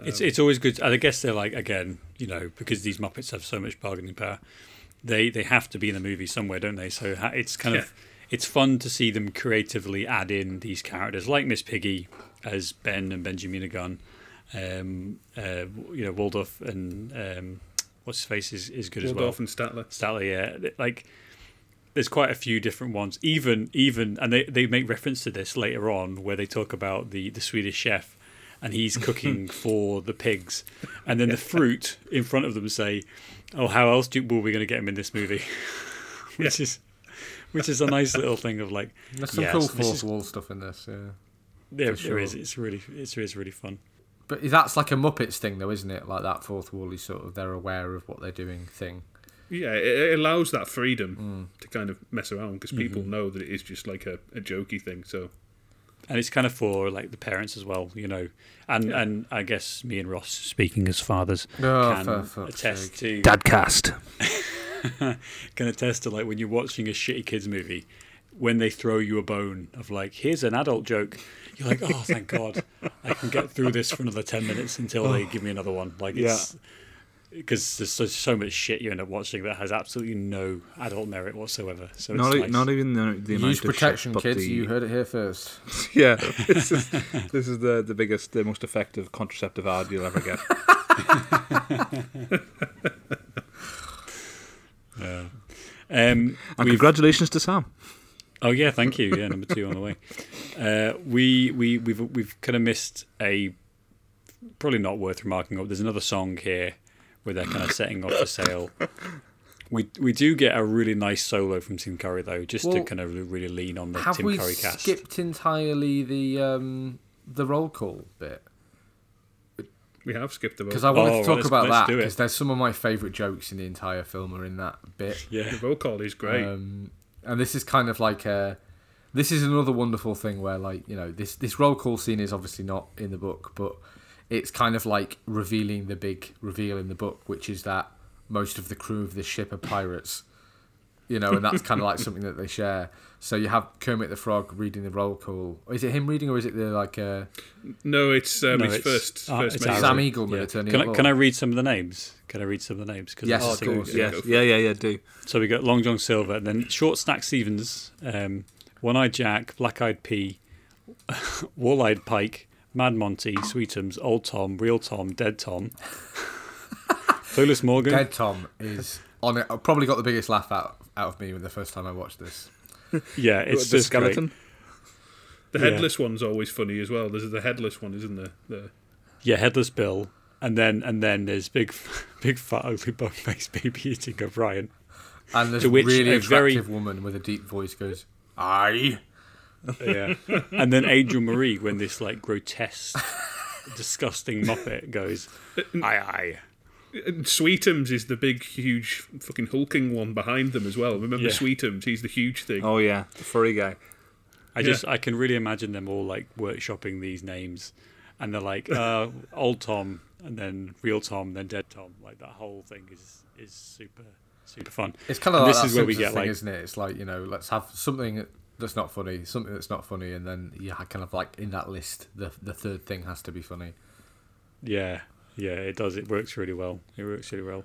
It's it's always good. and I guess they're like again, you know, because these Muppets have so much bargaining power, they they have to be in the movie somewhere, don't they? So it's kind of it's fun to see them creatively add in these characters like Miss Piggy as Ben and Benjamin Gunn, um, uh, you know, Waldorf and um, what's his face is, is good Waldorf as well. and Statler. Stanley, yeah, like there's quite a few different ones. Even even and they, they make reference to this later on where they talk about the the Swedish chef and he's cooking for the pigs, and then the fruit in front of them say, "Oh, how else do, were we going to get him in this movie?" which is which is a nice little thing of like There's some Yes, cool this fourth is- wall stuff in this, yeah. there, For there is sure. it's really it's, it's really fun. But that's like a Muppets thing, though, isn't it? Like that fourth wall is sort of they're aware of what they're doing thing. Yeah, it, it allows that freedom Mm. to kind of mess around because people know that it is just like a, a jokey thing. So and it's kind of for like the parents as well, you know, and and I guess me and Ross speaking as fathers Oh, can for attest sake. to Dadcast. can attest to like when you're watching a shitty kids movie, when they throw you a bone of like, here's an adult joke, you're like, oh, thank God, I can get through this for another ten minutes until they give me another one. Like, it's because there's so, so much shit you end up watching that has absolutely no adult merit whatsoever. So it's Not, e- nice. not even the, the amount Use of shit, protection, but kids. the- You heard it here first. yeah, this is this is the the biggest, the most effective contraceptive ad you'll ever get. Yeah. Um, And congratulations to Sam. Oh yeah, thank you. Yeah, number two on the way. Uh, we we we've we've kind of missed a probably not worth remarking up. There's another song here where they're kind of setting off the sail. We we do get a really nice solo from Tim Curry though, just to kind of really lean on the Have Tim we Curry cast. We skipped entirely the um, the roll call bit? We have skipped the Because. I wanted Oh, to talk let's- about that because there's some of my favourite jokes in the entire film are in that bit. Yeah, The roll call is great. Um, and this is kind of like a, this is another wonderful thing where like you know this this roll call scene is obviously not in the book, but it's kind of like revealing the big reveal in the book, which is that most of the crew of this ship are pirates. You know, and that's kind of like something that they share. So you have Kermit the Frog reading the roll call. Is it him reading, or is it the like uh, no, it's um, No, his it's- first uh, first it's mate. Sam Eagleman Yeah. attorney? Can I, can I read some of the names? Can I read some of the names? 'Cause Yes, it's of course. Yeah, go yeah, yeah, yeah. Do So we got Long John Silver, and then Short Stack Stevens, um, One Eyed Jack, Black Eyed Pea, Wall Eyed Pike, Mad Monty, Sweetums, Old Tom, Real Tom, Dead Tom, Clueless Morgan. Dead Tom is on it. I probably got the biggest laugh out out of me when the first time I watched this. Yeah, it's the just great. skeleton. The Yeah. headless one's always funny as well. There's the headless one, isn't there? The, Yeah, Headless Bill, and then and then there's big, big fat ugly bug faced baby eating O'Brien. And this To which really a very- attractive woman with a deep voice goes, "Aye." Yeah, and then Angel Marie when this like grotesque, disgusting Muppet goes, aye aye. And Sweetums is the big, huge, fucking hulking one behind them as well. Remember Yeah. Sweetums? He's the huge thing. Oh yeah, the furry guy. I just I can really imagine them all like workshopping these names, and they're like uh, old Tom, and then real Tom, then dead Tom. Like that whole thing is is super super fun. It's kind of like this that is where we get, thing, like- isn't it? It's like you know, let's have something that's not funny, something that's not funny, and then yeah, kind of like in that list, the the third thing has to be funny. Yeah, yeah, it does. It works really well. It works really well.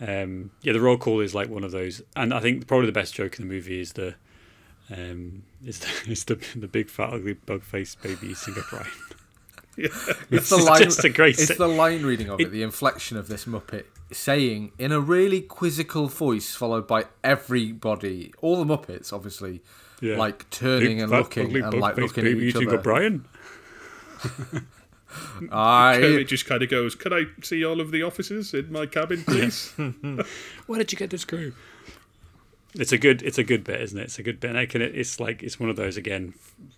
Um, yeah, the roll call is like one of those, and I think probably the best joke in the movie is the um, is the is the, the big fat ugly bug faced baby eating O'Brien. It's the line. just a great It's si- the line reading of it, It- the inflection of this Muppet saying in a really quizzical voice, followed by everybody, all the Muppets, obviously, Yeah. like turning Big and fat looking ugly and like looking at each eating other. O'Brien. Aye. Kermit just kind of goes, "Can I see all of the officers in my cabin, please?" Where did you get this crew? It's a good, it's a good bit, isn't it? It's a good bit. And I can, it's like it's one of those again,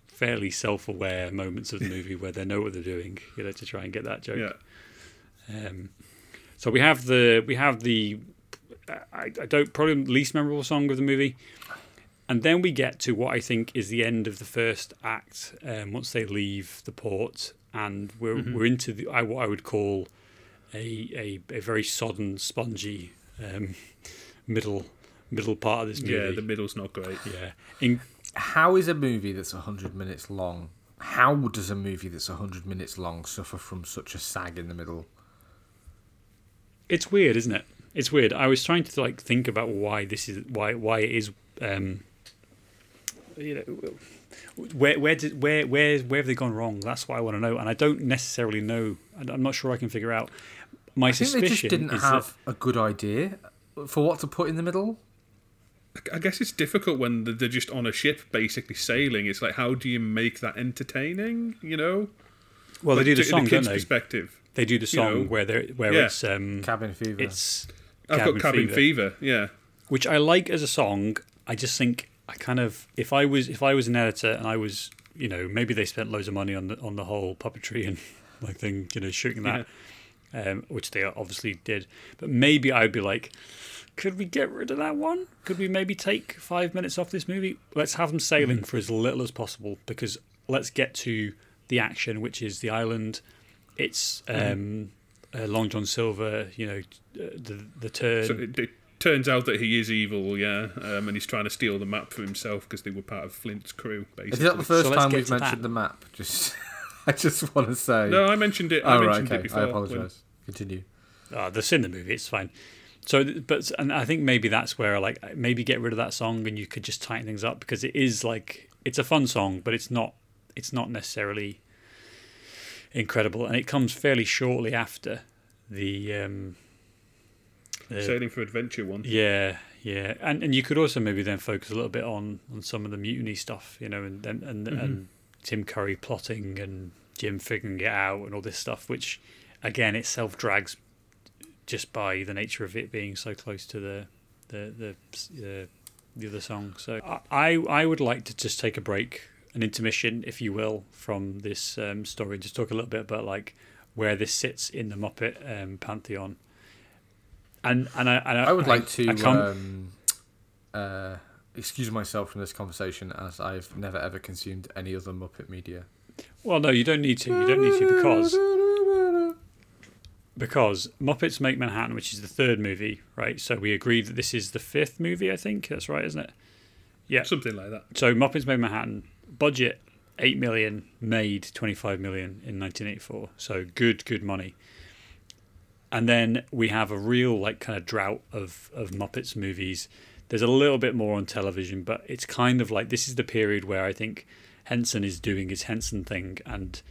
fairly self-aware moments of the movie where they know what they're doing, you know, to try and get that joke. yeah. Um, so we have the we have the I, I don't probably the least memorable song of the movie, and then we get to what I think is the end of the first act. Um, once they leave the port, and we're we're into the I, what I would call a a, a very sodden, spongy um, middle middle part of this movie. Yeah, the middle's not great. yeah. In, How is a movie that's 100 minutes long? How does a movie that's 100 minutes long suffer from such a sag in the middle? It's weird, isn't it? It's weird. I was trying to like think about why this is why why it is. Um, you know, where where did where where where have they gone wrong? That's what I want to know, and I don't necessarily know. I'm not sure I can figure out. My I think suspicion they just didn't is have a good idea for what to put in the middle. I guess it's difficult when they're just on a ship, basically sailing. It's like, how do you make that entertaining? You know, that, well, they do the to- song, the don't kids' they? perspective. They do the song know, where they where yeah. it's um Cabin fever. it's I've Cabin got cabin Fever. fever. Yeah, which I like as a song. I just think I kind of if I was if I was an editor and I was you know maybe they spent loads of money on the on the whole puppetry and like thing you know shooting that, um, which they obviously did. But maybe I'd be like, could we get rid of that one? Could we maybe take five minutes off this movie? Let's have them sailing for as little as possible because let's get to the action, which is the island. It's um, uh, Long John Silver, you know, uh, the the turn. so it, it turns out that he is evil. Yeah, um, and he's trying to steal the map for himself because they were part of Flint's crew. Basically, is that the first So time we've mentioned that. the map? Just, I just want to say. no, I mentioned it. I oh right, okay. it before. I when- apologise. Continue. Oh, that's in the movie. It's fine. So, but and I think maybe that's where like maybe get rid of that song and you could just tighten things up because it is like it's a fun song, but it's not it's not necessarily incredible, and it comes fairly shortly after the um, Sailing for Adventure one. yeah Yeah, and and you could also maybe then focus a little bit on on some of the mutiny stuff, you know, and and and, Mhm. and Tim Curry plotting and Jim figuring it out and all this stuff, which again itself drags just by the nature of it being so close to the the the the, the other song. So I I would like to just take a break, an intermission, if you will, from this um, story, and just talk a little bit about like where this sits in the Muppet um, pantheon. And and I and I would like to um, uh, excuse myself from this conversation as I've never ever consumed any other Muppet media. Well, no, you don't need to. You don't need to because because Muppets Make Manhattan, which is the third movie, right? So we agreed that this is the fifth movie. I think that's right, isn't it? Yeah. Something like that. So Muppets Make Manhattan budget eight million, made twenty five million in nineteen eighty four. So good, good money. And then we have a real like kind of drought of of Muppets movies. There's a little bit more on television, but it's kind of like this is the period where I think Henson is doing his Henson thing and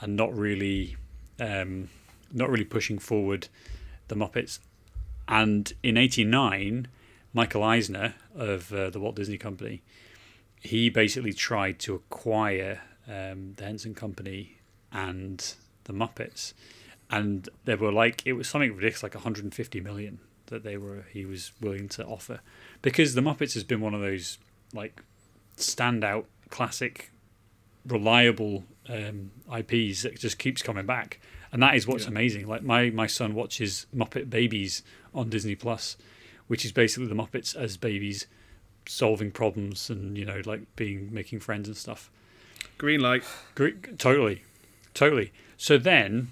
and not really um, not really pushing forward the Muppets. And in '89, Michael Eisner of uh, the Walt Disney Company, he basically tried to acquire um, the Henson Company and the Muppets, and they were like it was something ridiculous, like 150 million that they were he was willing to offer, because the Muppets has been one of those like standout classic, reliable um, IPs that just keeps coming back, and that is what's Yeah. amazing. Like my my son watches Muppet Babies on Disney Plus, which is basically the Muppets as babies solving problems and you know like being making friends and stuff. Green light. Great, totally, totally. So then,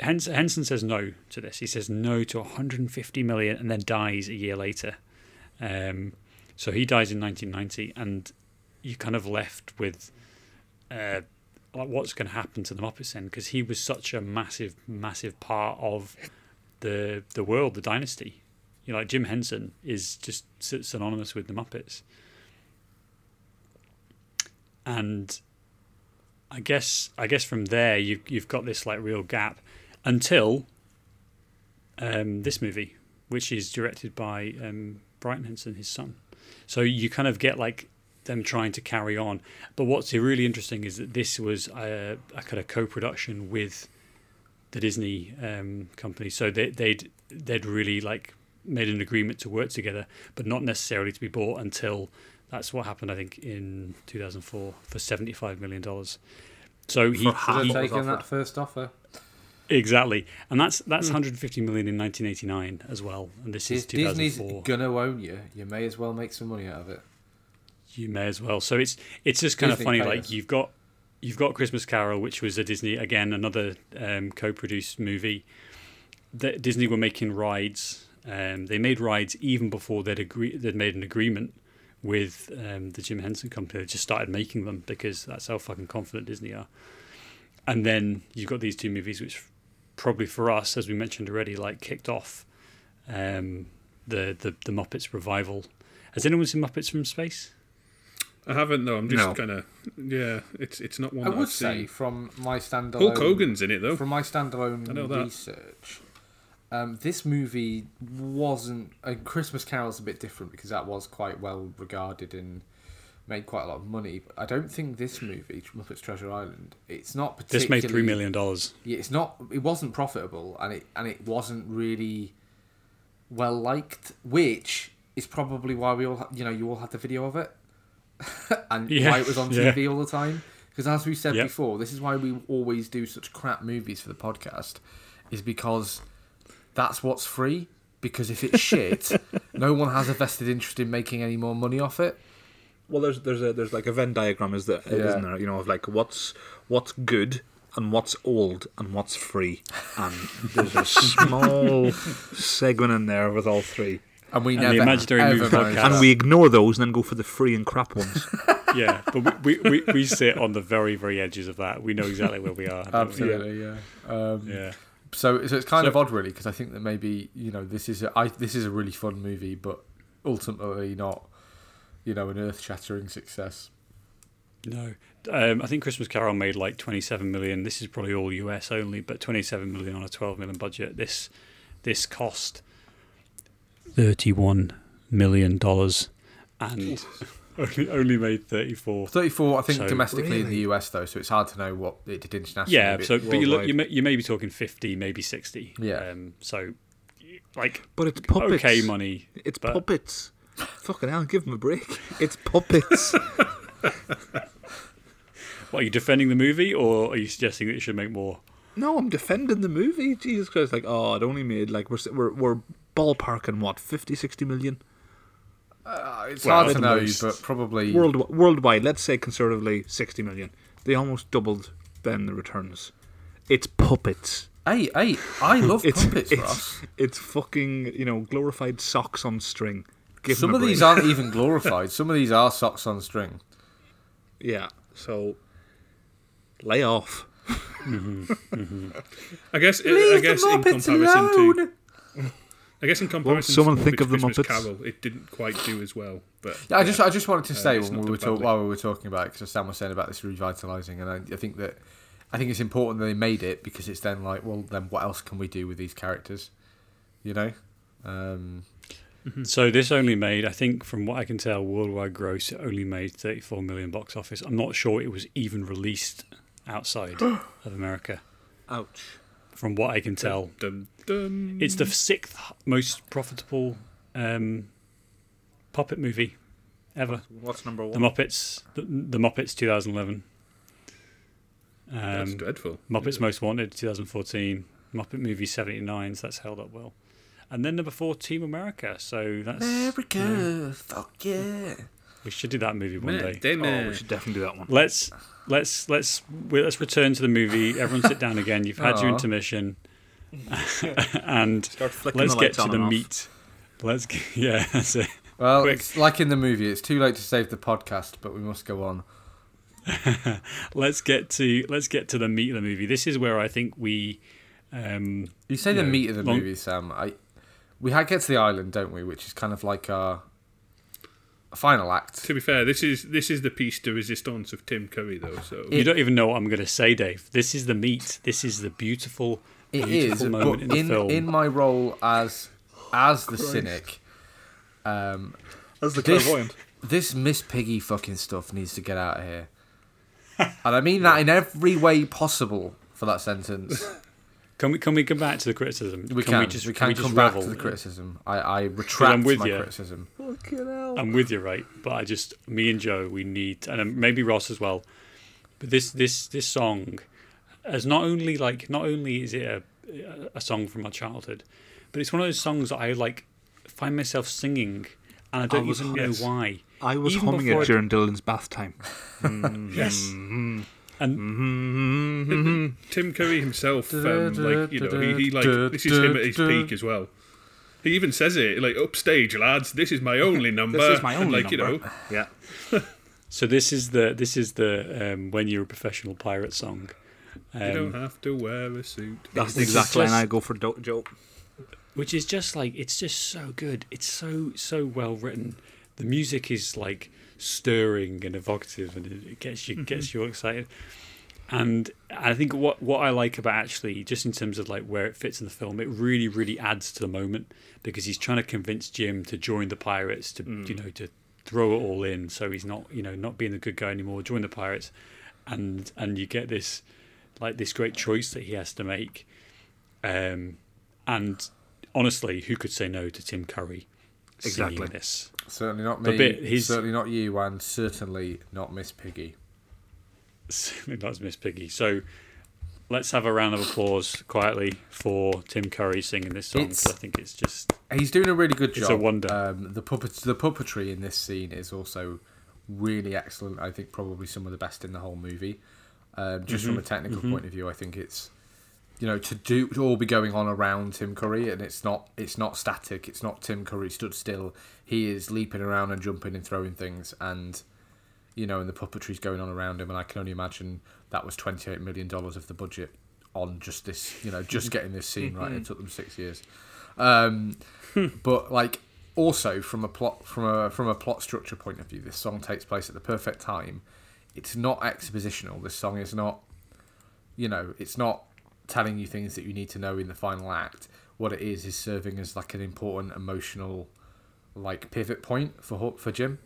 Hens- Henson says no to this. He says no to 150 million, and then dies a year later. Um, so he dies in 1990, and you're kind of left with uh, like what's going to happen to the Muppets then, because he was such a massive, massive part of the the world, the dynasty. You know, like Jim Henson is just synonymous with the Muppets, and I guess I guess from there you you've got this like real gap until um, this movie, which is directed by um, Brian Henson, his son. So you kind of get like them trying to carry on. But what's really interesting is that this was a, a kind of co-production with the Disney um, company. So they, they'd they'd really like made an agreement to work together, but not necessarily to be bought until that's what happened. I think in 2004 for 75 million dollars. So he, For half he what was taking that first offer. Exactly, and that's that's 150 million in 1989 as well. And this is If Disney's 2004. gonna own you, you may as well make some money out of it. You may as well. So it's it's just kind Disney of funny. pay Like you've got you've got Christmas Carol, which was a Disney again another um, co-produced movie. That Disney were making rides. Um, they made rides even before they'd agree they'd made an agreement with um, the Jim Henson Company. They just started making them because that's how fucking confident Disney are. And then you've got these two movies, which probably for us, as we mentioned already, like kicked off um, the, the the Muppets revival. Has anyone seen Muppets from Space? I haven't though. I'm just No. kind of yeah. It's it's not one. I that would I've say seen. from my standalone Hulk Hogan's in it though. from my standalone I know that. research, um, this movie wasn't. Uh, Christmas Carol's a bit different because that was quite well regarded and made quite a lot of money. But I don't think this movie, Muppets Treasure Island, it's not particularly. This made three million dollars. Yeah, it's not. It wasn't profitable, and it and it wasn't really well liked, which is probably why we all, you know, you all had the video of it, and Yeah, why it was on yeah. TV all the time. Because as we said Yep. before, this is why we always do such crap movies for the podcast, is because that's what's free. Because if it's shit, no one has a vested interest in making any more money off it. Well, there's there's a there's like a Venn diagram, is there? Yeah. not there? You know, of like what's what's good and what's old and what's free, and there's a small segment in there with all three, And we And never the Imaginary Movie ever managed Podcast. and we ignore those and then go for the free and crap ones. yeah, but we, we, we, we sit on the very very edges of that. We know exactly where we are. don't we? Absolutely, yeah. Um, Yeah. So, so it's kind So- of odd, really, because I think that maybe you know this is a, I, this is a really fun movie, but ultimately not, you know, an earth-shattering success. No, um, I think Christmas Carol made like 27 million. This is probably all US only, but 27 million on a 12 million budget. This this cost 31 million dollars, and only, only made thirty four. 34, I think, So- domestically in the US, though, so it's hard to know what it did internationally. Yeah, but- so but you look, you may, you may be talking fifty, maybe sixty. Yeah. Um, so like But it's puppets. okay money. It's but- puppets. Fucking hell, give them a break. It's puppets. What are you defending the movie, or are you suggesting that it should make more? no, I'm defending the movie. Jesus Christ. Like, oh, it only made, like, we're, we're, we're ballparking, what, 50, 60 million? Uh, it's Well, hard to know, most. but probably. World, worldwide, let's say conservatively 60 million. They almost doubled then the returns. It's puppets. Hey, hey, I love It's, puppets, it's, Ross. it's fucking, you know, glorified socks on string. Give Some them of a these aren't even glorified. Some of these are socks on string. Yeah, so lay off. I guess. Leave I guess the in comparison alone. to. I guess in comparison to someone to think Muppets of the Christmas Muppets? Carol, it didn't quite do as well. But Yeah, I just, I just wanted to say it's when we were done talk, while we were talking about it, because Sam was saying about this revitalizing, and I, I think that, I think it's important that they made it because it's then like, well, then what else can we do with these characters, you know? Um, So this only made, I think, from what I can tell, worldwide gross, it only made 34 million box office. I'm not sure it was even released outside of America. Ouch. From what I can tell, Dum, dum. it's the sixth most profitable um, puppet movie ever. What's number one? The one? Muppets, the, the Muppets 2011. That's Um, dreadful. Muppets Most Wanted 2014. Muppet Movie 79, so that's held up well. And then number four, Team America. So that's America, fuck yeah. we should do that movie one Man, day. damn Oh, we should definitely do that one. Let's let's let's we- let's return to the movie. Everyone sit down again. You've had your intermission, and let's get to the and off. meat. Let's get, yeah, that's it. Well, Quick. it's like in the movie, it's too late to save the podcast, but we must go on. Let's get to let's get to the meat of the movie. This is where I think we. Um, You say Yeah, the meat of the long- movie, Sam. I we had get to the island, don't we? Which is kind of like a final act. To be fair, this is this is the piece de resistance of Tim Curry, though. So you don't even know what I'm going to say, Dave. This is the meat. This is the beautiful, It beautiful is, moment but in the film. in my role as as the cynic, um, That's the This- this Miss Piggy fucking stuff needs to get out of here, and I mean that in every way possible for that sentence. Can we can we come back to the criticism? We can, we just we can we come back to the criticism. I, I retract with my you. criticism. I'm with you, right? But I just me and Joe, we need, and maybe Ross as well. But this this this song, as not only like not only is it a a song from my childhood, but it's one of those songs that I like find myself singing, and I don't was- even know why. I was Even humming before it I- during Dylan's bath time. Yes, mm-hmm. Mm-hmm. and Tim Curry himself, um, like you know, he, he like this is him at his peak as well. He even says it like upstage, lads. This is my only number. This is my And, only like you number. know, Yeah. so this is the this is the um, when you're a professional pirate song. you Um, don't have to wear a suit. That's exactly, Which is exact line just- I go for, Do- Joe. which is just like it's just so good. It's so so well written. The music is like stirring and evocative, and it- it gets you gets you excited. And I think what what I like about actually just in terms of like where it fits in the film, it really really adds to the moment because he's trying to convince Jim to join the pirates to you know to throw it all in, so he's not you know not being the good guy anymore, join the pirates, and and you get this like this great choice that he has to make. Um, and honestly, who could say no to Tim Curry singing Exactly. this? Certainly not But me. bit- he's- Certainly not you, and certainly not Miss Piggy. That's Miss Piggy. So let's have a round of applause quietly for Tim Curry singing this song. It's- I think it's just He's doing a really good It's job. a wonder. Um, the puppet, the puppetry in this scene is also really excellent. I think probably some of the best in the whole movie. Um, just Mm-hmm. from a technical point of view, I think it's you know to do to all be going on around Tim Curry, and it's not it's not static. It's not Tim Curry stood still. He is leaping around and jumping and throwing things, and you know, and the puppetry's going on around him. And I can only imagine that was twenty eight million dollars of the budget on just this. You know, just getting this scene right. It took them six years. Um, but like also from a plot from a from a plot structure point of view, this song takes place at the perfect time. It's not expositional. This song is not, you know, it's not telling you things that you need to know in the final act. What it is is serving as like an important emotional like pivot point for for Jim,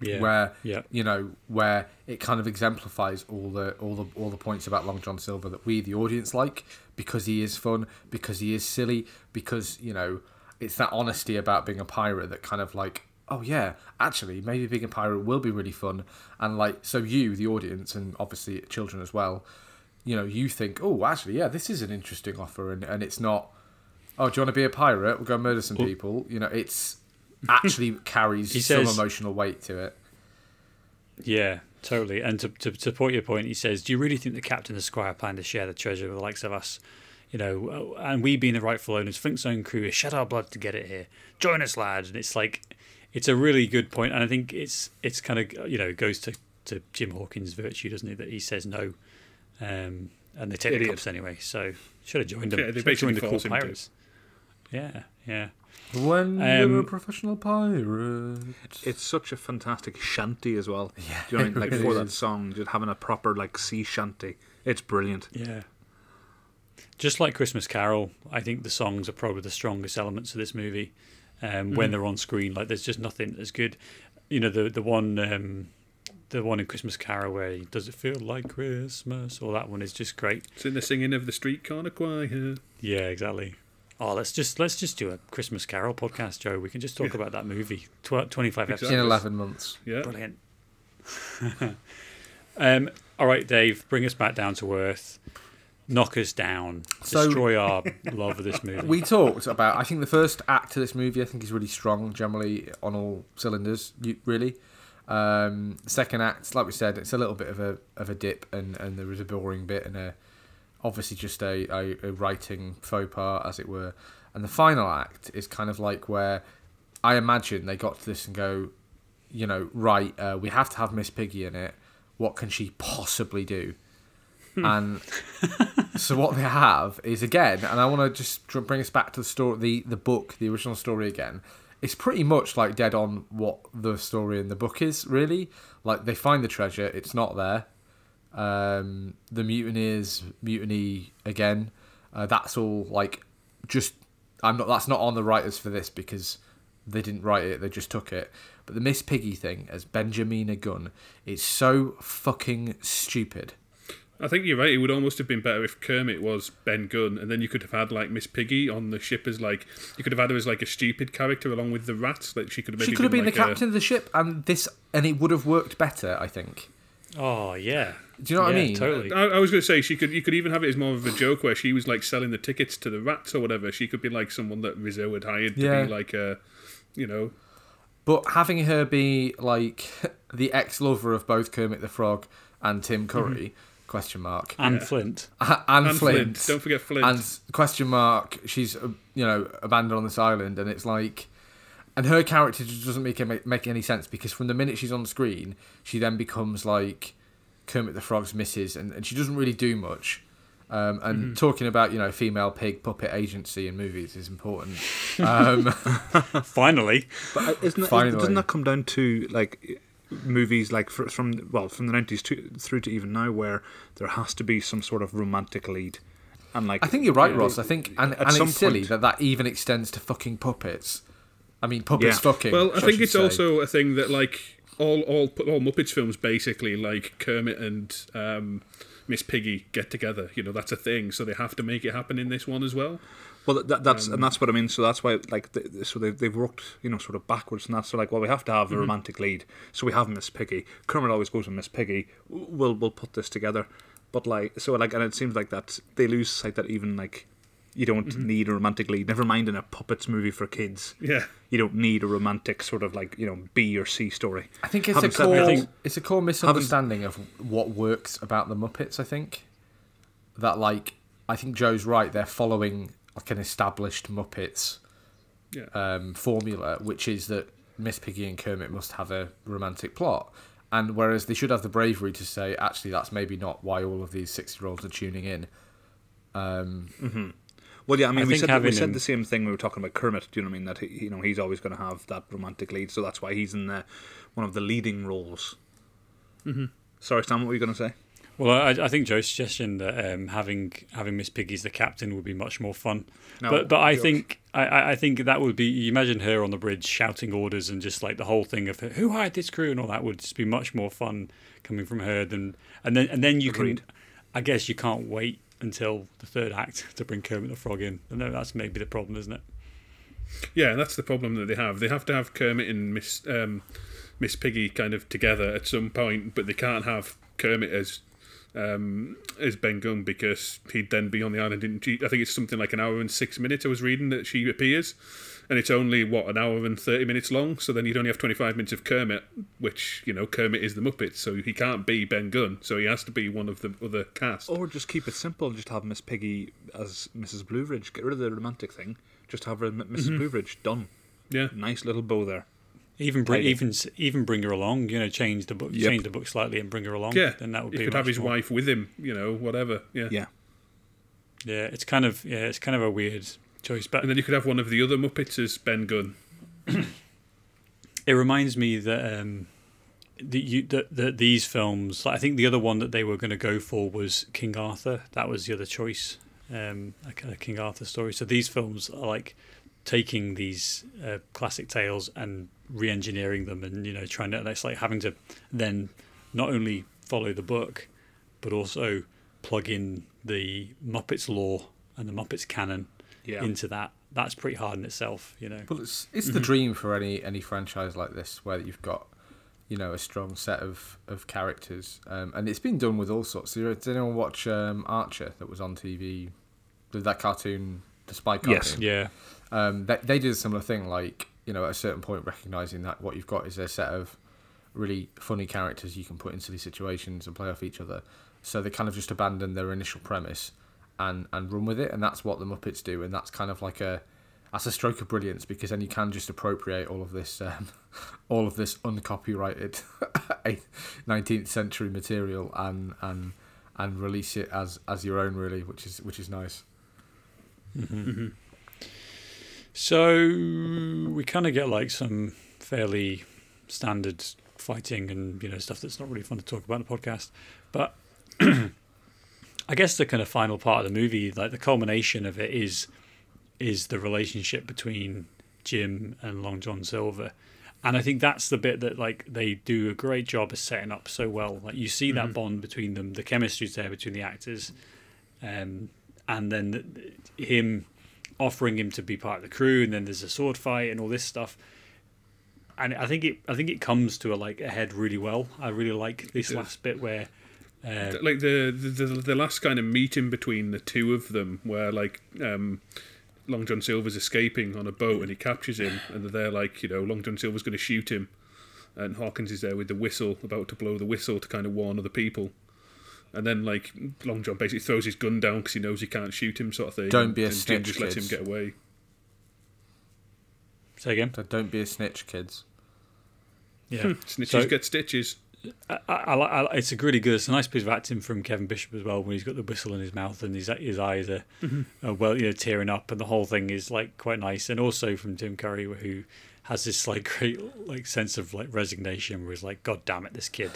Yeah. where yeah. you know where it kind of exemplifies all the all the all the points about Long John Silver that we the audience like because he is fun, because he is silly, because you know it's that honesty about being a pirate that kind of like oh yeah actually maybe being a pirate will be really fun and like so you the audience and obviously children as well you know you think oh actually yeah this is an interesting offer and, and it's not oh do you want to be a pirate we'll go murder some people you know it's actually carries He some emotional weight to it Yeah, totally. And to, to, to support your point, he says, Do you really think the captain and the squire plan to share the treasure with the likes of us? You know, uh, and we being the rightful owners, Flint's own crew, has shed our blood to get it here. Join us, lads. And it's like, it's a really good point, and I think it's it's kind of you know it goes to, to Jim Hawkins' virtue, doesn't it? That he says no, um, and they take the Idiot. cups anyway. So should have joined them. Yeah, they Should have joined the cool force him pirates. Yeah, yeah. When Um, you're a professional pirate. It's such a fantastic shanty as well. Yeah, Do you know what I mean? Like it for really that is. song, just having a proper like sea shanty. It's brilliant. Yeah. Just like Christmas Carol, I think the songs are probably the strongest elements of this movie. Um, When they're on screen, like there's just nothing as good. You know the the one um, the one in Christmas Carol where he does it feel like Christmas, or that one is just great. It's in the singing of the street corner choir. Yeah, exactly. Oh, let's just let's just do a Christmas Carol podcast, Joe. We can just talk about that movie. Tw- Twenty five Exactly. in 11 months. Yeah. Brilliant. um, all right, Dave, bring us back down to earth. Knock us down. So- Destroy our love of this movie. We talked about, I think the first act of this movie, I think is really strong, generally on all cylinders, you- really. Um, second act, like we said, it's a little bit of a of a dip, and, and there is a boring bit, and a obviously just a, a, a writing faux pas, as it were. And the final act is kind of like where I imagine they got to this and go, you know, right, uh, we have to have Miss Piggy in it. What can she possibly do? and so what they have is again, and I want to just bring us back to the story, the the book, the original story again. It's pretty much like dead on what the story in the book is, really. Like they find the treasure, it's not there. Um, the mutineers mutiny again. Uh, that's all like just. I'm not. That's not on the writers for this because they didn't write it. They just took it. But the Miss Piggy thing as Benjamina Gunn, it's so fucking stupid. I think you're right. It would almost have been better if Kermit was Ben Gunn, and then you could have had like Miss Piggy on the ship as like you could have had her as like a stupid character along with the rats. Like she could have. She maybe could have been like the captain of the ship, and this, and it would have worked better. I think. Oh yeah. Do you know what I mean? Totally. I was going to say she could. You could even have it as more of a joke where she was like selling the tickets to the rats or whatever. She could be like someone that Rizzo had hired to be like a, you know, But having her be like the ex-lover of both Kermit the Frog and Tim Curry, mm-hmm. Question mark, and Yeah. Flint. and, and Flint, Flint. Don't forget Flint. and question mark, she's uh, you know abandoned on this island, and it's like, and her character just doesn't make make any sense because from the minute she's on screen, she then becomes like Kermit the Frog's missus, and, and she doesn't really do much. Um, and talking about you know female pig puppet agency in movies is important. Um, Finally. But uh, isn't that, Finally. doesn't that come down to like movies like fr- from well from the nineties to through to even now where there has to be some sort of romantic lead, and like I think you're right, uh, Ross. I think, and, and some it's silly point- that that even extends to fucking puppets. I mean, puppets Yeah. fucking. Well, I should think it's say. also a thing that like all all all Muppets films basically like Kermit and um, Miss Piggy get together. You know that's a thing, so they have to make it happen in this one as well. Well, that, that's and um, that's what I mean. So that's why, like, th so they they've worked, you know, sort of backwards, and that's so like, well, we have to have a mm-hmm. romantic lead, so we have Miss Piggy. Kermit always goes with Miss Piggy. We'll we'll put this together, but like, so like, and it seems like that they lose sight that even like, you don't mm-hmm. need a romantic lead. Never mind in a puppets movie for kids. Yeah. You don't need a romantic sort of like you know B or C story. I think it's Having a core. that- I think- it's a core misunderstanding of what works about the Muppets. I think that, like, I think Joe's right. They're following like an established Muppets Yeah. um, formula, which is that Miss Piggy and Kermit must have a romantic plot. And whereas they should have the bravery to say, actually, that's maybe not why all of these six-year-olds are tuning in. Um, Well, yeah, I mean, I we think said we said the same thing. We were talking about Kermit. Do you know what I mean? That he, you know he's always going to have that romantic lead, so that's why he's in the, one of the leading roles. Mm-hmm. Sorry, Sam, what were you going to say? Well, I, I think Joe's suggestion that um, having having Miss Piggy as the captain would be much more fun. No, but but I think I- I, think that would be. You imagine her on the bridge shouting orders and just like the whole thing of who hired this crew and all that would just be much more fun coming from her than and then and then you Agreed. can. I guess you can't wait until the third act to bring Kermit the Frog in. I know that's maybe the problem, isn't it? Yeah, that's the problem that they have. They have to have Kermit and Miss um, Miss Piggy kind of together at some point, but they can't have Kermit as um, as Ben Gunn because he'd then be on the island. In, I think it's something like an hour and six minutes. I was reading that she appears, and it's only what an hour and thirty minutes long. So then you'd only have twenty five minutes of Kermit, which you know Kermit is the Muppets, so he can't be Ben Gunn. So he has to be one of the other cast. Or just keep it simple. and Just have Miss Piggy as Mrs. Bluveridge. Get rid of the romantic thing. Just have her missus Mm-hmm. Bluveridge. Done. Yeah, Nice little bow there. Even bring even even bring her along. You know, change the book Yep. change the book slightly and bring her along. yeah. then that would he be could have his more- wife with him. You know, whatever. Yeah. Yeah. Yeah, it's kind of yeah, it's kind of a weird choice, but And then you could have one of the other Muppets as Ben Gunn. it reminds me that um, the, you, that that these films. Like, I think the other one that they were going to go for was King Arthur. That was the other choice, um, a kind of King Arthur story. So these films are like taking these uh, classic tales and re-engineering them, and you know, trying to. It's like having to then not only follow the book, but also plug in the Muppets lore and the Muppets canon Yeah. into that. That's pretty hard in itself, you know. Well, it's it's the dream for any any franchise like this where you've got you know a strong set of of characters, um, and it's been done with all sorts. Did anyone watch um, Archer that was on TV? Did that cartoon, the spy cartoon? Yes. Yeah. um, they, they did a similar thing. Like you know, at a certain point, recognizing that what you've got is a set of really funny characters you can put in silly situations and play off each other. So they kind of just abandon their initial premise and and run with it, and that's what the Muppets do, and that's kind of like a that's a stroke of brilliance because then you can just appropriate all of this um, all of this uncopyrighted 19th century material and and and release it as as your own really which is which is nice So we kind of get like some fairly standard fighting and you know stuff that's not really fun to talk about in the podcast. But I guess the kind of final part of the movie, like the culmination of it, is is the relationship between Jim and Long John Silver. And I think that's the bit that like they do a great job of setting up so well. Like you see that bond between them, the chemistry's there between the actors, um, and then the, him offering him to be part of the crew, and then there's a sword fight and all this stuff. And I think it, I think it comes to a like a head really well. I really like this last bit where, uh, like the, the the the last kind of meeting between the two of them, where like um, Long John Silver's escaping on a boat and he captures him, and they're like, you know, Long John Silver's going to shoot him, and Hawkins is there with the whistle, about to blow the whistle to kind of warn other people. And then, like Long John basically throws his gun down because he knows he can't shoot him, sort of thing. Don't be a and Jim snitch, just lets him get away. say again, so don't be a snitch kids yeah. Hmm, snitches So- get stitches. I, I, I, I- it's a really good. It's a nice piece of acting from Kevin Bishop as well when he's got the whistle in his mouth and his his eyes are, are well, you know, tearing up, and the whole thing is like quite nice. And also from Tim Curry, who has this like great like sense of like resignation, where he's like, "God damn it, this kid,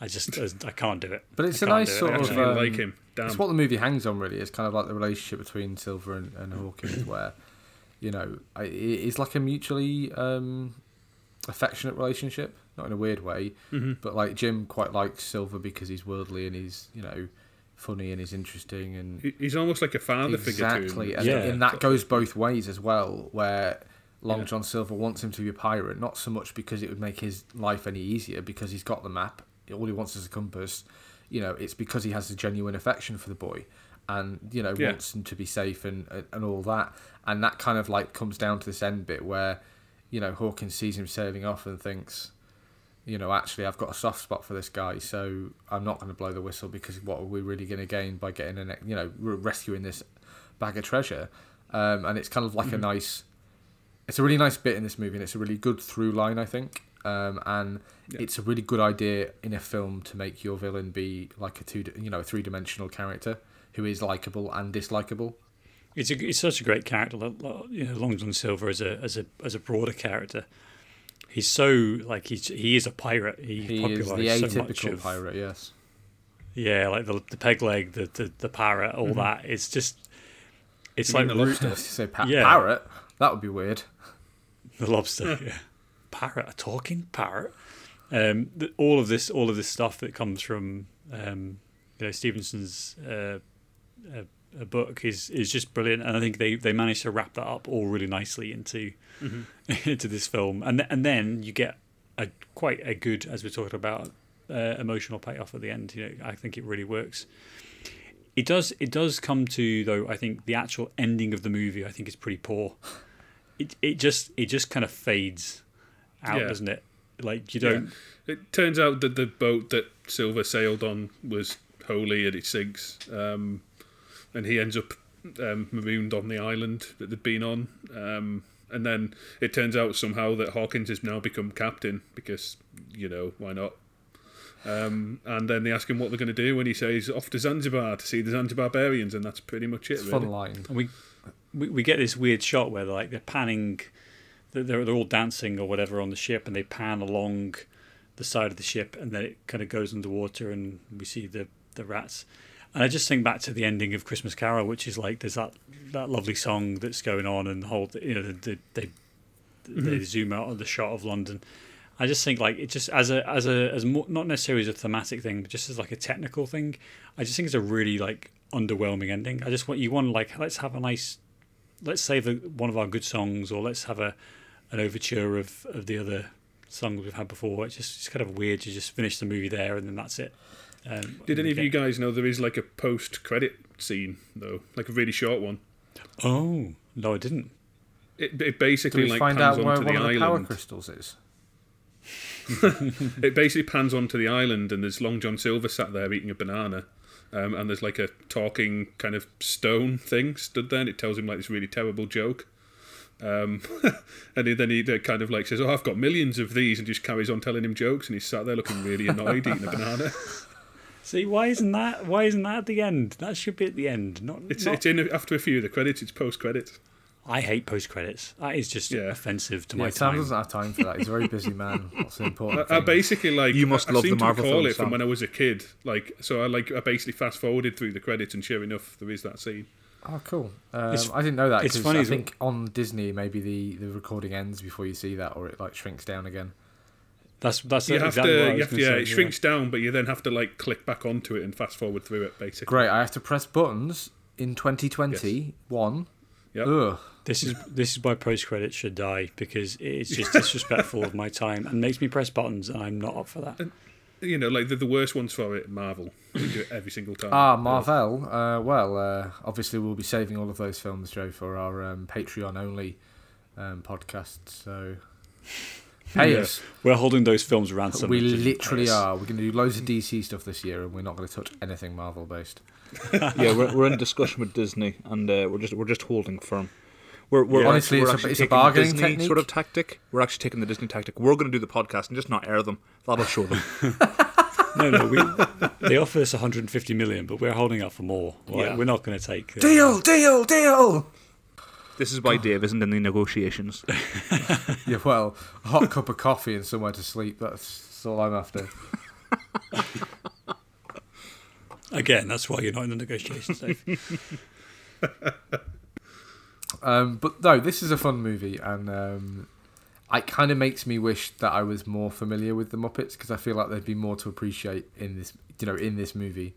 I just I can't do it." But it's I a can't nice do it." sort I of, actually um, like him. Damn. It's what the movie hangs on, really. It's kind of like the relationship between Silver and, and Hawkins, where, you know, I- it's like a mutually um, affectionate relationship, not in a weird way, Mm-hmm. but like Jim quite likes Silver because he's worldly and he's, you know, funny and he's interesting and He's almost like a father figure to him. exactly, and, Yeah. and that goes both ways as well, where. Long Yeah. John Silver wants him to be a pirate, not so much because it would make his life any easier, because he's got the map. All he wants is a compass. You know, it's because he has a genuine affection for the boy, and you know Yeah. wants him to be safe and and all that. And that kind of like comes down to this end bit where, you know, Hawkins sees him sailing off and thinks, you know, actually I've got a soft spot for this guy, so I'm not going to blow the whistle because what are we really going to gain by getting an, you know, rescuing this bag of treasure? Um, and it's kind of like a nice, it's a really nice bit in this movie, and it's a really good through line, I think. Um, and Yeah. it's a really good idea in a film to make your villain be like a two, you know, a three dimensional character who is likable and dislikable. It's a, it's such a great character. You know, Long John Silver as a as a as a broader character. He's so like he's he is a pirate. He, He is the popularised so much of pirate, yes. Yeah, like the the peg leg, the the, the parrot, all that. It's just it's You like the lobster? Say pa- Yeah. parrot. That would be weird. the lobster. yeah. Parrot, a talking parrot. Um, all of this, all of this stuff that comes from um, you know Stevenson's uh, uh, book is is just brilliant, and I think they they managed to wrap that up all really nicely into into this film, and th- and then you get a quite a good, as we're talking about, uh, emotional payoff at the end. You know, I think it really works. It does. It does come to though. I think the actual ending of the movie, I think, is pretty poor. It it just it just kind of fades out, Yeah. doesn't it? Like you Yeah. don't. It turns out that the boat that Silver sailed on was holey and it sinks, um, and he ends up um, marooned on the island that they'd been on. Um, and then it turns out somehow that Hawkins has now become captain because you know why not. Um, and then they ask him what they're going to do, and he says off to Zanzibar to see the Zanzibar barbarians, and that's pretty much it. It's really. fun line. And we, we we get this weird shot where they're like they're panning, they're they're all dancing or whatever on the ship, and they pan along the side of the ship, and then it kind of goes underwater, and we see the the rats. And I just think back to the ending of Christmas Carol, which is like there's that that lovely song that's going on, and the whole you know the, they mm-hmm. they zoom out on the shot of London. I just think like it just as a as a as more, not necessarily as a thematic thing, but just as like a technical thing. I just think it's a really like underwhelming ending. I just want you want like let's have a nice, let's save a, one of our good songs, or let's have a an overture of of the other songs we've had before. It's just it's kind of weird to just finish the movie there and then that's it. Um, Did any of okay. you guys know there is like a post-credit scene though, like a really short one? Oh no, I didn't. It, it basically like find pans out where onto one the of the power crystals is? It basically pans onto the island, and there's Long John Silver sat there eating a banana, um, and there's like a talking kind of stone thing stood there, and it tells him like this really terrible joke. Um, and he, then he uh, kind of like says, "Oh, I've got millions of these," and just carries on telling him jokes, and he's sat there looking really annoyed eating a banana. See, why isn't that? Why isn't that at the end? That should be at the end. Not. It's not it's in after a few of the credits. It's post credits. I hate post credits. That is just Yeah. offensive to Yeah, my Sam time. doesn't have time for that. He's a very busy man. What's the important I, I basically like You must I, love I the seem to Marvel recall films, it from when I was a kid. Like so, I like I basically fast forwarded through the credits, and sure enough, there is that scene. Oh, cool. Um, It's- I didn't know that it's funny I as well- think on Disney maybe the, the recording ends before you see that, or it like shrinks down again. That's that's You have exactly what I to, was you have to, yeah, say, it shrinks down, but you then have to like click back onto it and fast forward through it, basically. Great. I have to press buttons in 2021. Yep. Ugh. This is this is why post credits should die because it's just disrespectful of my time and makes me press buttons and I'm not up for that. You know, like the, the worst ones for it, Marvel. They do it every single time. Ah, Marvel. Uh, well, uh, obviously we'll be saving all of those films, Joe, for our um, Patreon only um, podcast. So pay Yeah. us. We're holding those films ransom. we if you pay literally are. We're going to do loads of DC stuff this year, and we're not going to touch anything Marvel based. yeah, we're, we're in discussion with Disney, and uh, we're just we're just holding firm. We're, we're Yeah. Honestly, we're it's a- actually it's a taking the bargaining Disney technique. sort of tactic. We're actually taking the Disney tactic. We're going to do the podcast and just not air them. That'll show them. No, no, we, they offer us 150 million, but we're holding out for more. Like, Yeah. We're not going to take. uh, Deal, deal, deal. this is why Dave isn't in the negotiations. Yeah, well, a hot cup of coffee and somewhere to sleep. That's, that's all I'm after. Again, that's why you're not in the negotiations, Dave. Um, but no, this is a fun movie, and um, it kind of makes me wish that I was more familiar with the Muppets because I feel like there'd be more to appreciate in this, you know, in this movie.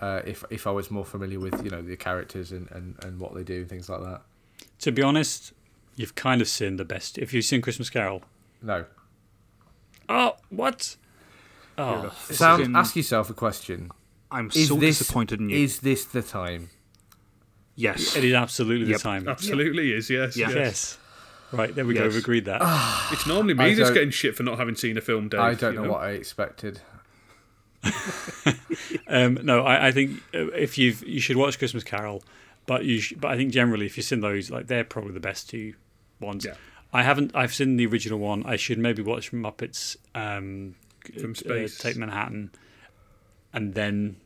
Uh, if if I was more familiar with you know the characters and, and, and what they do and things like that. to be honest, you've kind of seen the best. If you've seen Christmas Carol, No, oh what? Oh, This Sam, in- ask yourself a question: I'm Is so this disappointed in you. is this the time? Yes. it is absolutely Yep. the time. Absolutely is, yes. Yeah. yes. Yes. Right there we go. We've agreed that. It's normally I me that's getting shit for not having seen a film, Dave. I don't you know, what I expected. Um, no, I, I think uh, if you've you should watch Christmas Carol, but you sh- but I think generally if you've seen those, like they're probably the best two ones. Yeah. I haven't. I've seen the original one. I should maybe watch Muppets um, From uh, space. Take Manhattan, and then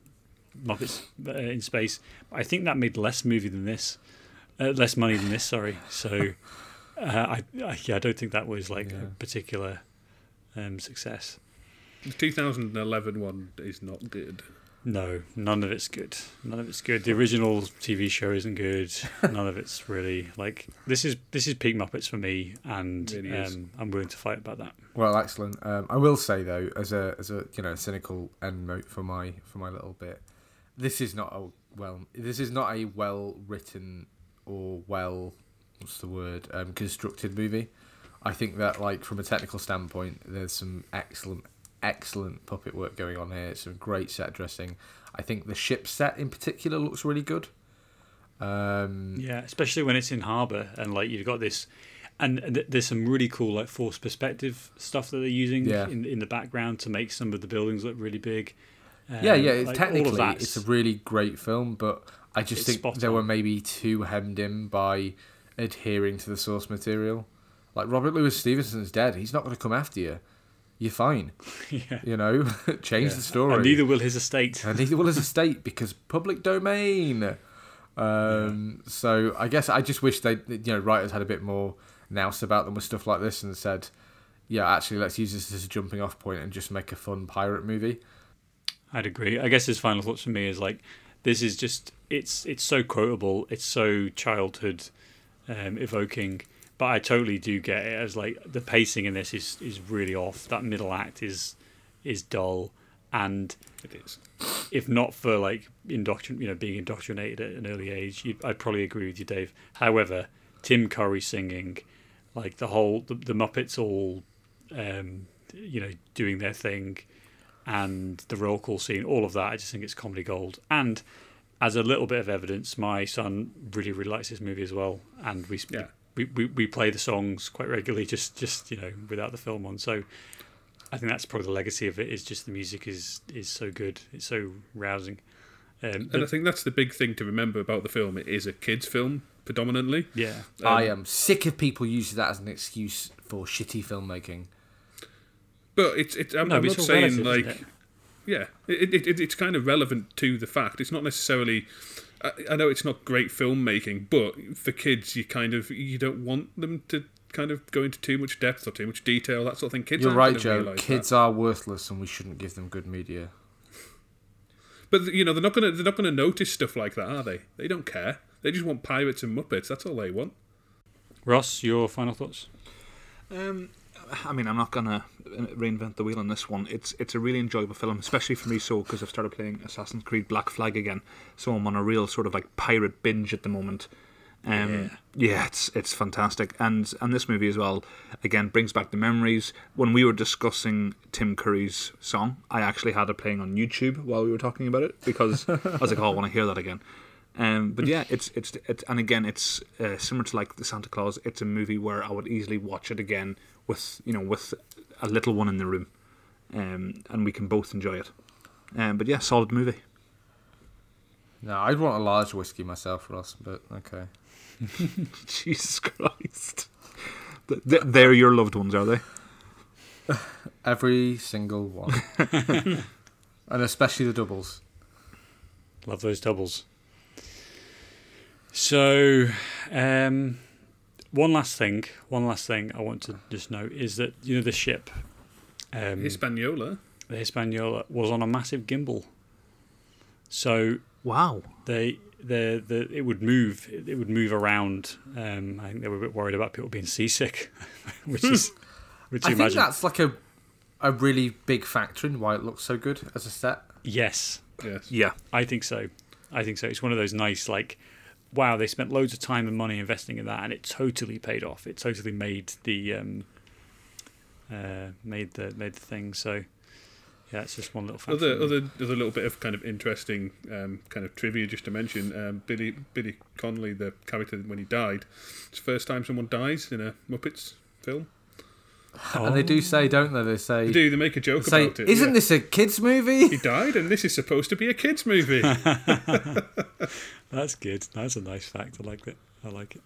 Muppets uh, in space. I think that made less movie than this, uh, less money than this. Sorry. So, uh, I, I yeah, I don't think that was like Yeah. a particular um, success. The 2011 one is not good. No, none of it's good. None of it's good. The original TV show isn't good. None of it's really like this is this is peak Muppets for me, and Really um, I'm willing to fight about that. Well, excellent. Um, I will say though, as a as a you know cynical end note for my for my little bit, this is not a well this is not a well written or well what's the word um, constructed movie. I think that like from a technical standpoint, there's some excellent excellent puppet work going on here. It's some great set dressing. I think the ship set in particular looks really good. Um, Yeah, especially when it's in harbour and like you've got this, and th- there's some really cool like forced perspective stuff that they're using Yeah. in in the background to make some of the buildings look really big. Yeah, Um, yeah. It's like, technically, it's a really great film, but I just It's think they on. were maybe too hemmed in by adhering to the source material. Like Robert Louis Stevenson's dead; he's not going to come after you. You're fine, yeah. you know. Change the story. And neither will his estate. And neither will his estate because public domain. Um, So I guess I just wish they, you know, writers had a bit more nous about them with stuff like this and said, yeah, actually, let's use this as a jumping off point and just make a fun pirate movie. I'd agree. I guess his final thoughts for me is like this is just it's it's so quotable, it's so childhood um, evoking, but I totally do get it as like the pacing in this is is really off. That middle act is is dull, and It is. if not for like indoctrin you know being indoctrinated at an early age, you'd, I'd probably agree with you, Dave. However, Tim Curry singing, like the whole the, the Muppets all, um, you know, doing their thing, and the roll call scene, all of that, I just think it's comedy gold. And as a little bit of evidence, my son really really likes this movie as well, and we Yeah. we, we, we play the songs quite regularly, just just you know without the film on. So I think that's probably the legacy of it. Is just the music is is so good, it's so rousing. Um, And but- I think that's the big thing to remember about the film. It is a kids' film predominantly. yeah, I am sick of people using that as an excuse for shitty filmmaking. But it's it's. I'm, No, I'm but not saying relative, like it? yeah, it, it, it it's kind of relevant to the fact. It's not necessarily. I, I know it's not great filmmaking, but for kids, you kind of you don't want them to kind of go into too much depth or too much detail, that sort of thing. Kids, You're right, Joe. Kids that. are worthless, and we shouldn't give them good media. but you know they're not gonna they're not gonna notice stuff like that, are they? They don't care. They just want pirates and muppets. That's all they want. Ross, your final thoughts? Um, I mean, I'm not gonna reinvent the wheel on this one. It's it's a really enjoyable film, especially for me. So because I've started playing Assassin's Creed Black Flag again, so I'm on a real sort of like pirate binge at the moment. Um, yeah. it's it's fantastic, and and this movie as well. Again, brings back the memories. When we were discussing Tim Curry's song, I actually had it playing on YouTube while we were talking about it because I was like, oh, I want to hear that again. Um, but yeah, it's it's it's and again, it's uh, similar to like the Santa Claus. It's a movie where I would easily watch it again with you know with a little one in the room, um, and we can both enjoy it. Um, but yeah, solid movie. No, I'd want a large whiskey myself, Ross, but okay. Jesus Christ, Th- th- they're your loved ones, are they? Every single one. and especially the doubles. Love those doubles. So, um, one last thing, one last thing I want to just note is that you know the ship, um, Hispaniola. the Hispaniola, was on a massive gimbal. So Wow. they the the it would move it would move around. Um, I think they were a bit worried about people being seasick, which is which I you think that's like a a really big factor in why it looks so good as a set. Yes, Yes. Yeah. I think so. I think so. It's one of those nice like. Wow, they spent loads of time and money investing in that, and it totally paid off. It totally made the um, uh, made the made the thing. So, yeah, it's just one little factor. Other, other, other little bit of kind of interesting um, kind of trivia just to mention. Um, Billy Billy Connolly, the character when he died, it's the first time someone dies in a Muppets film. And they do say, don't they? They They say, do. They make a joke say about it. isn't yeah. this a kids' movie? He died, and this is supposed to be a kids' movie. That's good. That's a nice fact. I like it. I like it.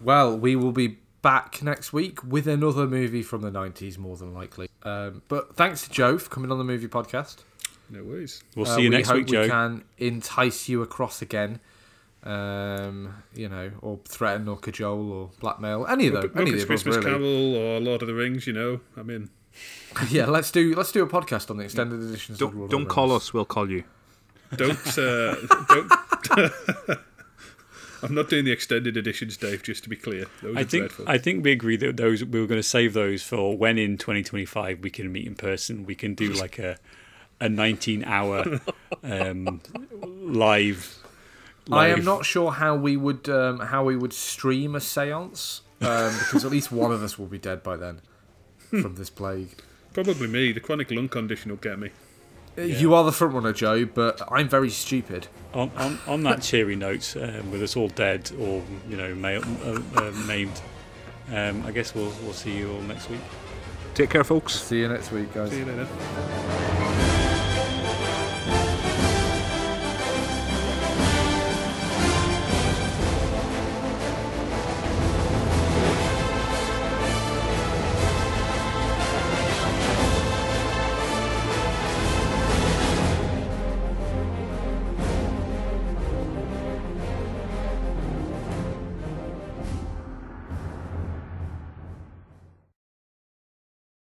Well, we will be back next week with another movie from the 90s, more than likely. Um, but thanks to Joe for coming on the movie podcast. no worries. We'll Uh, see you we next hope week, we Joe. can entice you across again. Um, you know, or threaten or cajole or blackmail. Any of those. Muppet- Any of the above, Christmas really. Carol or Lord of the Rings. You know, I mean, yeah, let's do let's do a podcast on the extended editions. Don't Lord don't of the call Rings. us. We'll call you. Don't uh, don't. I'm not doing the extended editions, Dave. Just to be clear, those I think dreadful. I think we agree that those we were going to save those for when in 2025 we can meet in person. We can do like a a 19 hour um, live. I am not sure how we would um, how we would stream a séance um, because at least one of us will be dead by then from this plague. Probably me. The chronic lung condition will get me. Uh, You are the front runner, Joe, but I'm very stupid. On, on, on that cheery note, um, with us all dead or you know ma- uh, uh, maimed, um, I guess we'll we'll see you all next week. Take care, folks. See you next week, guys. See you later.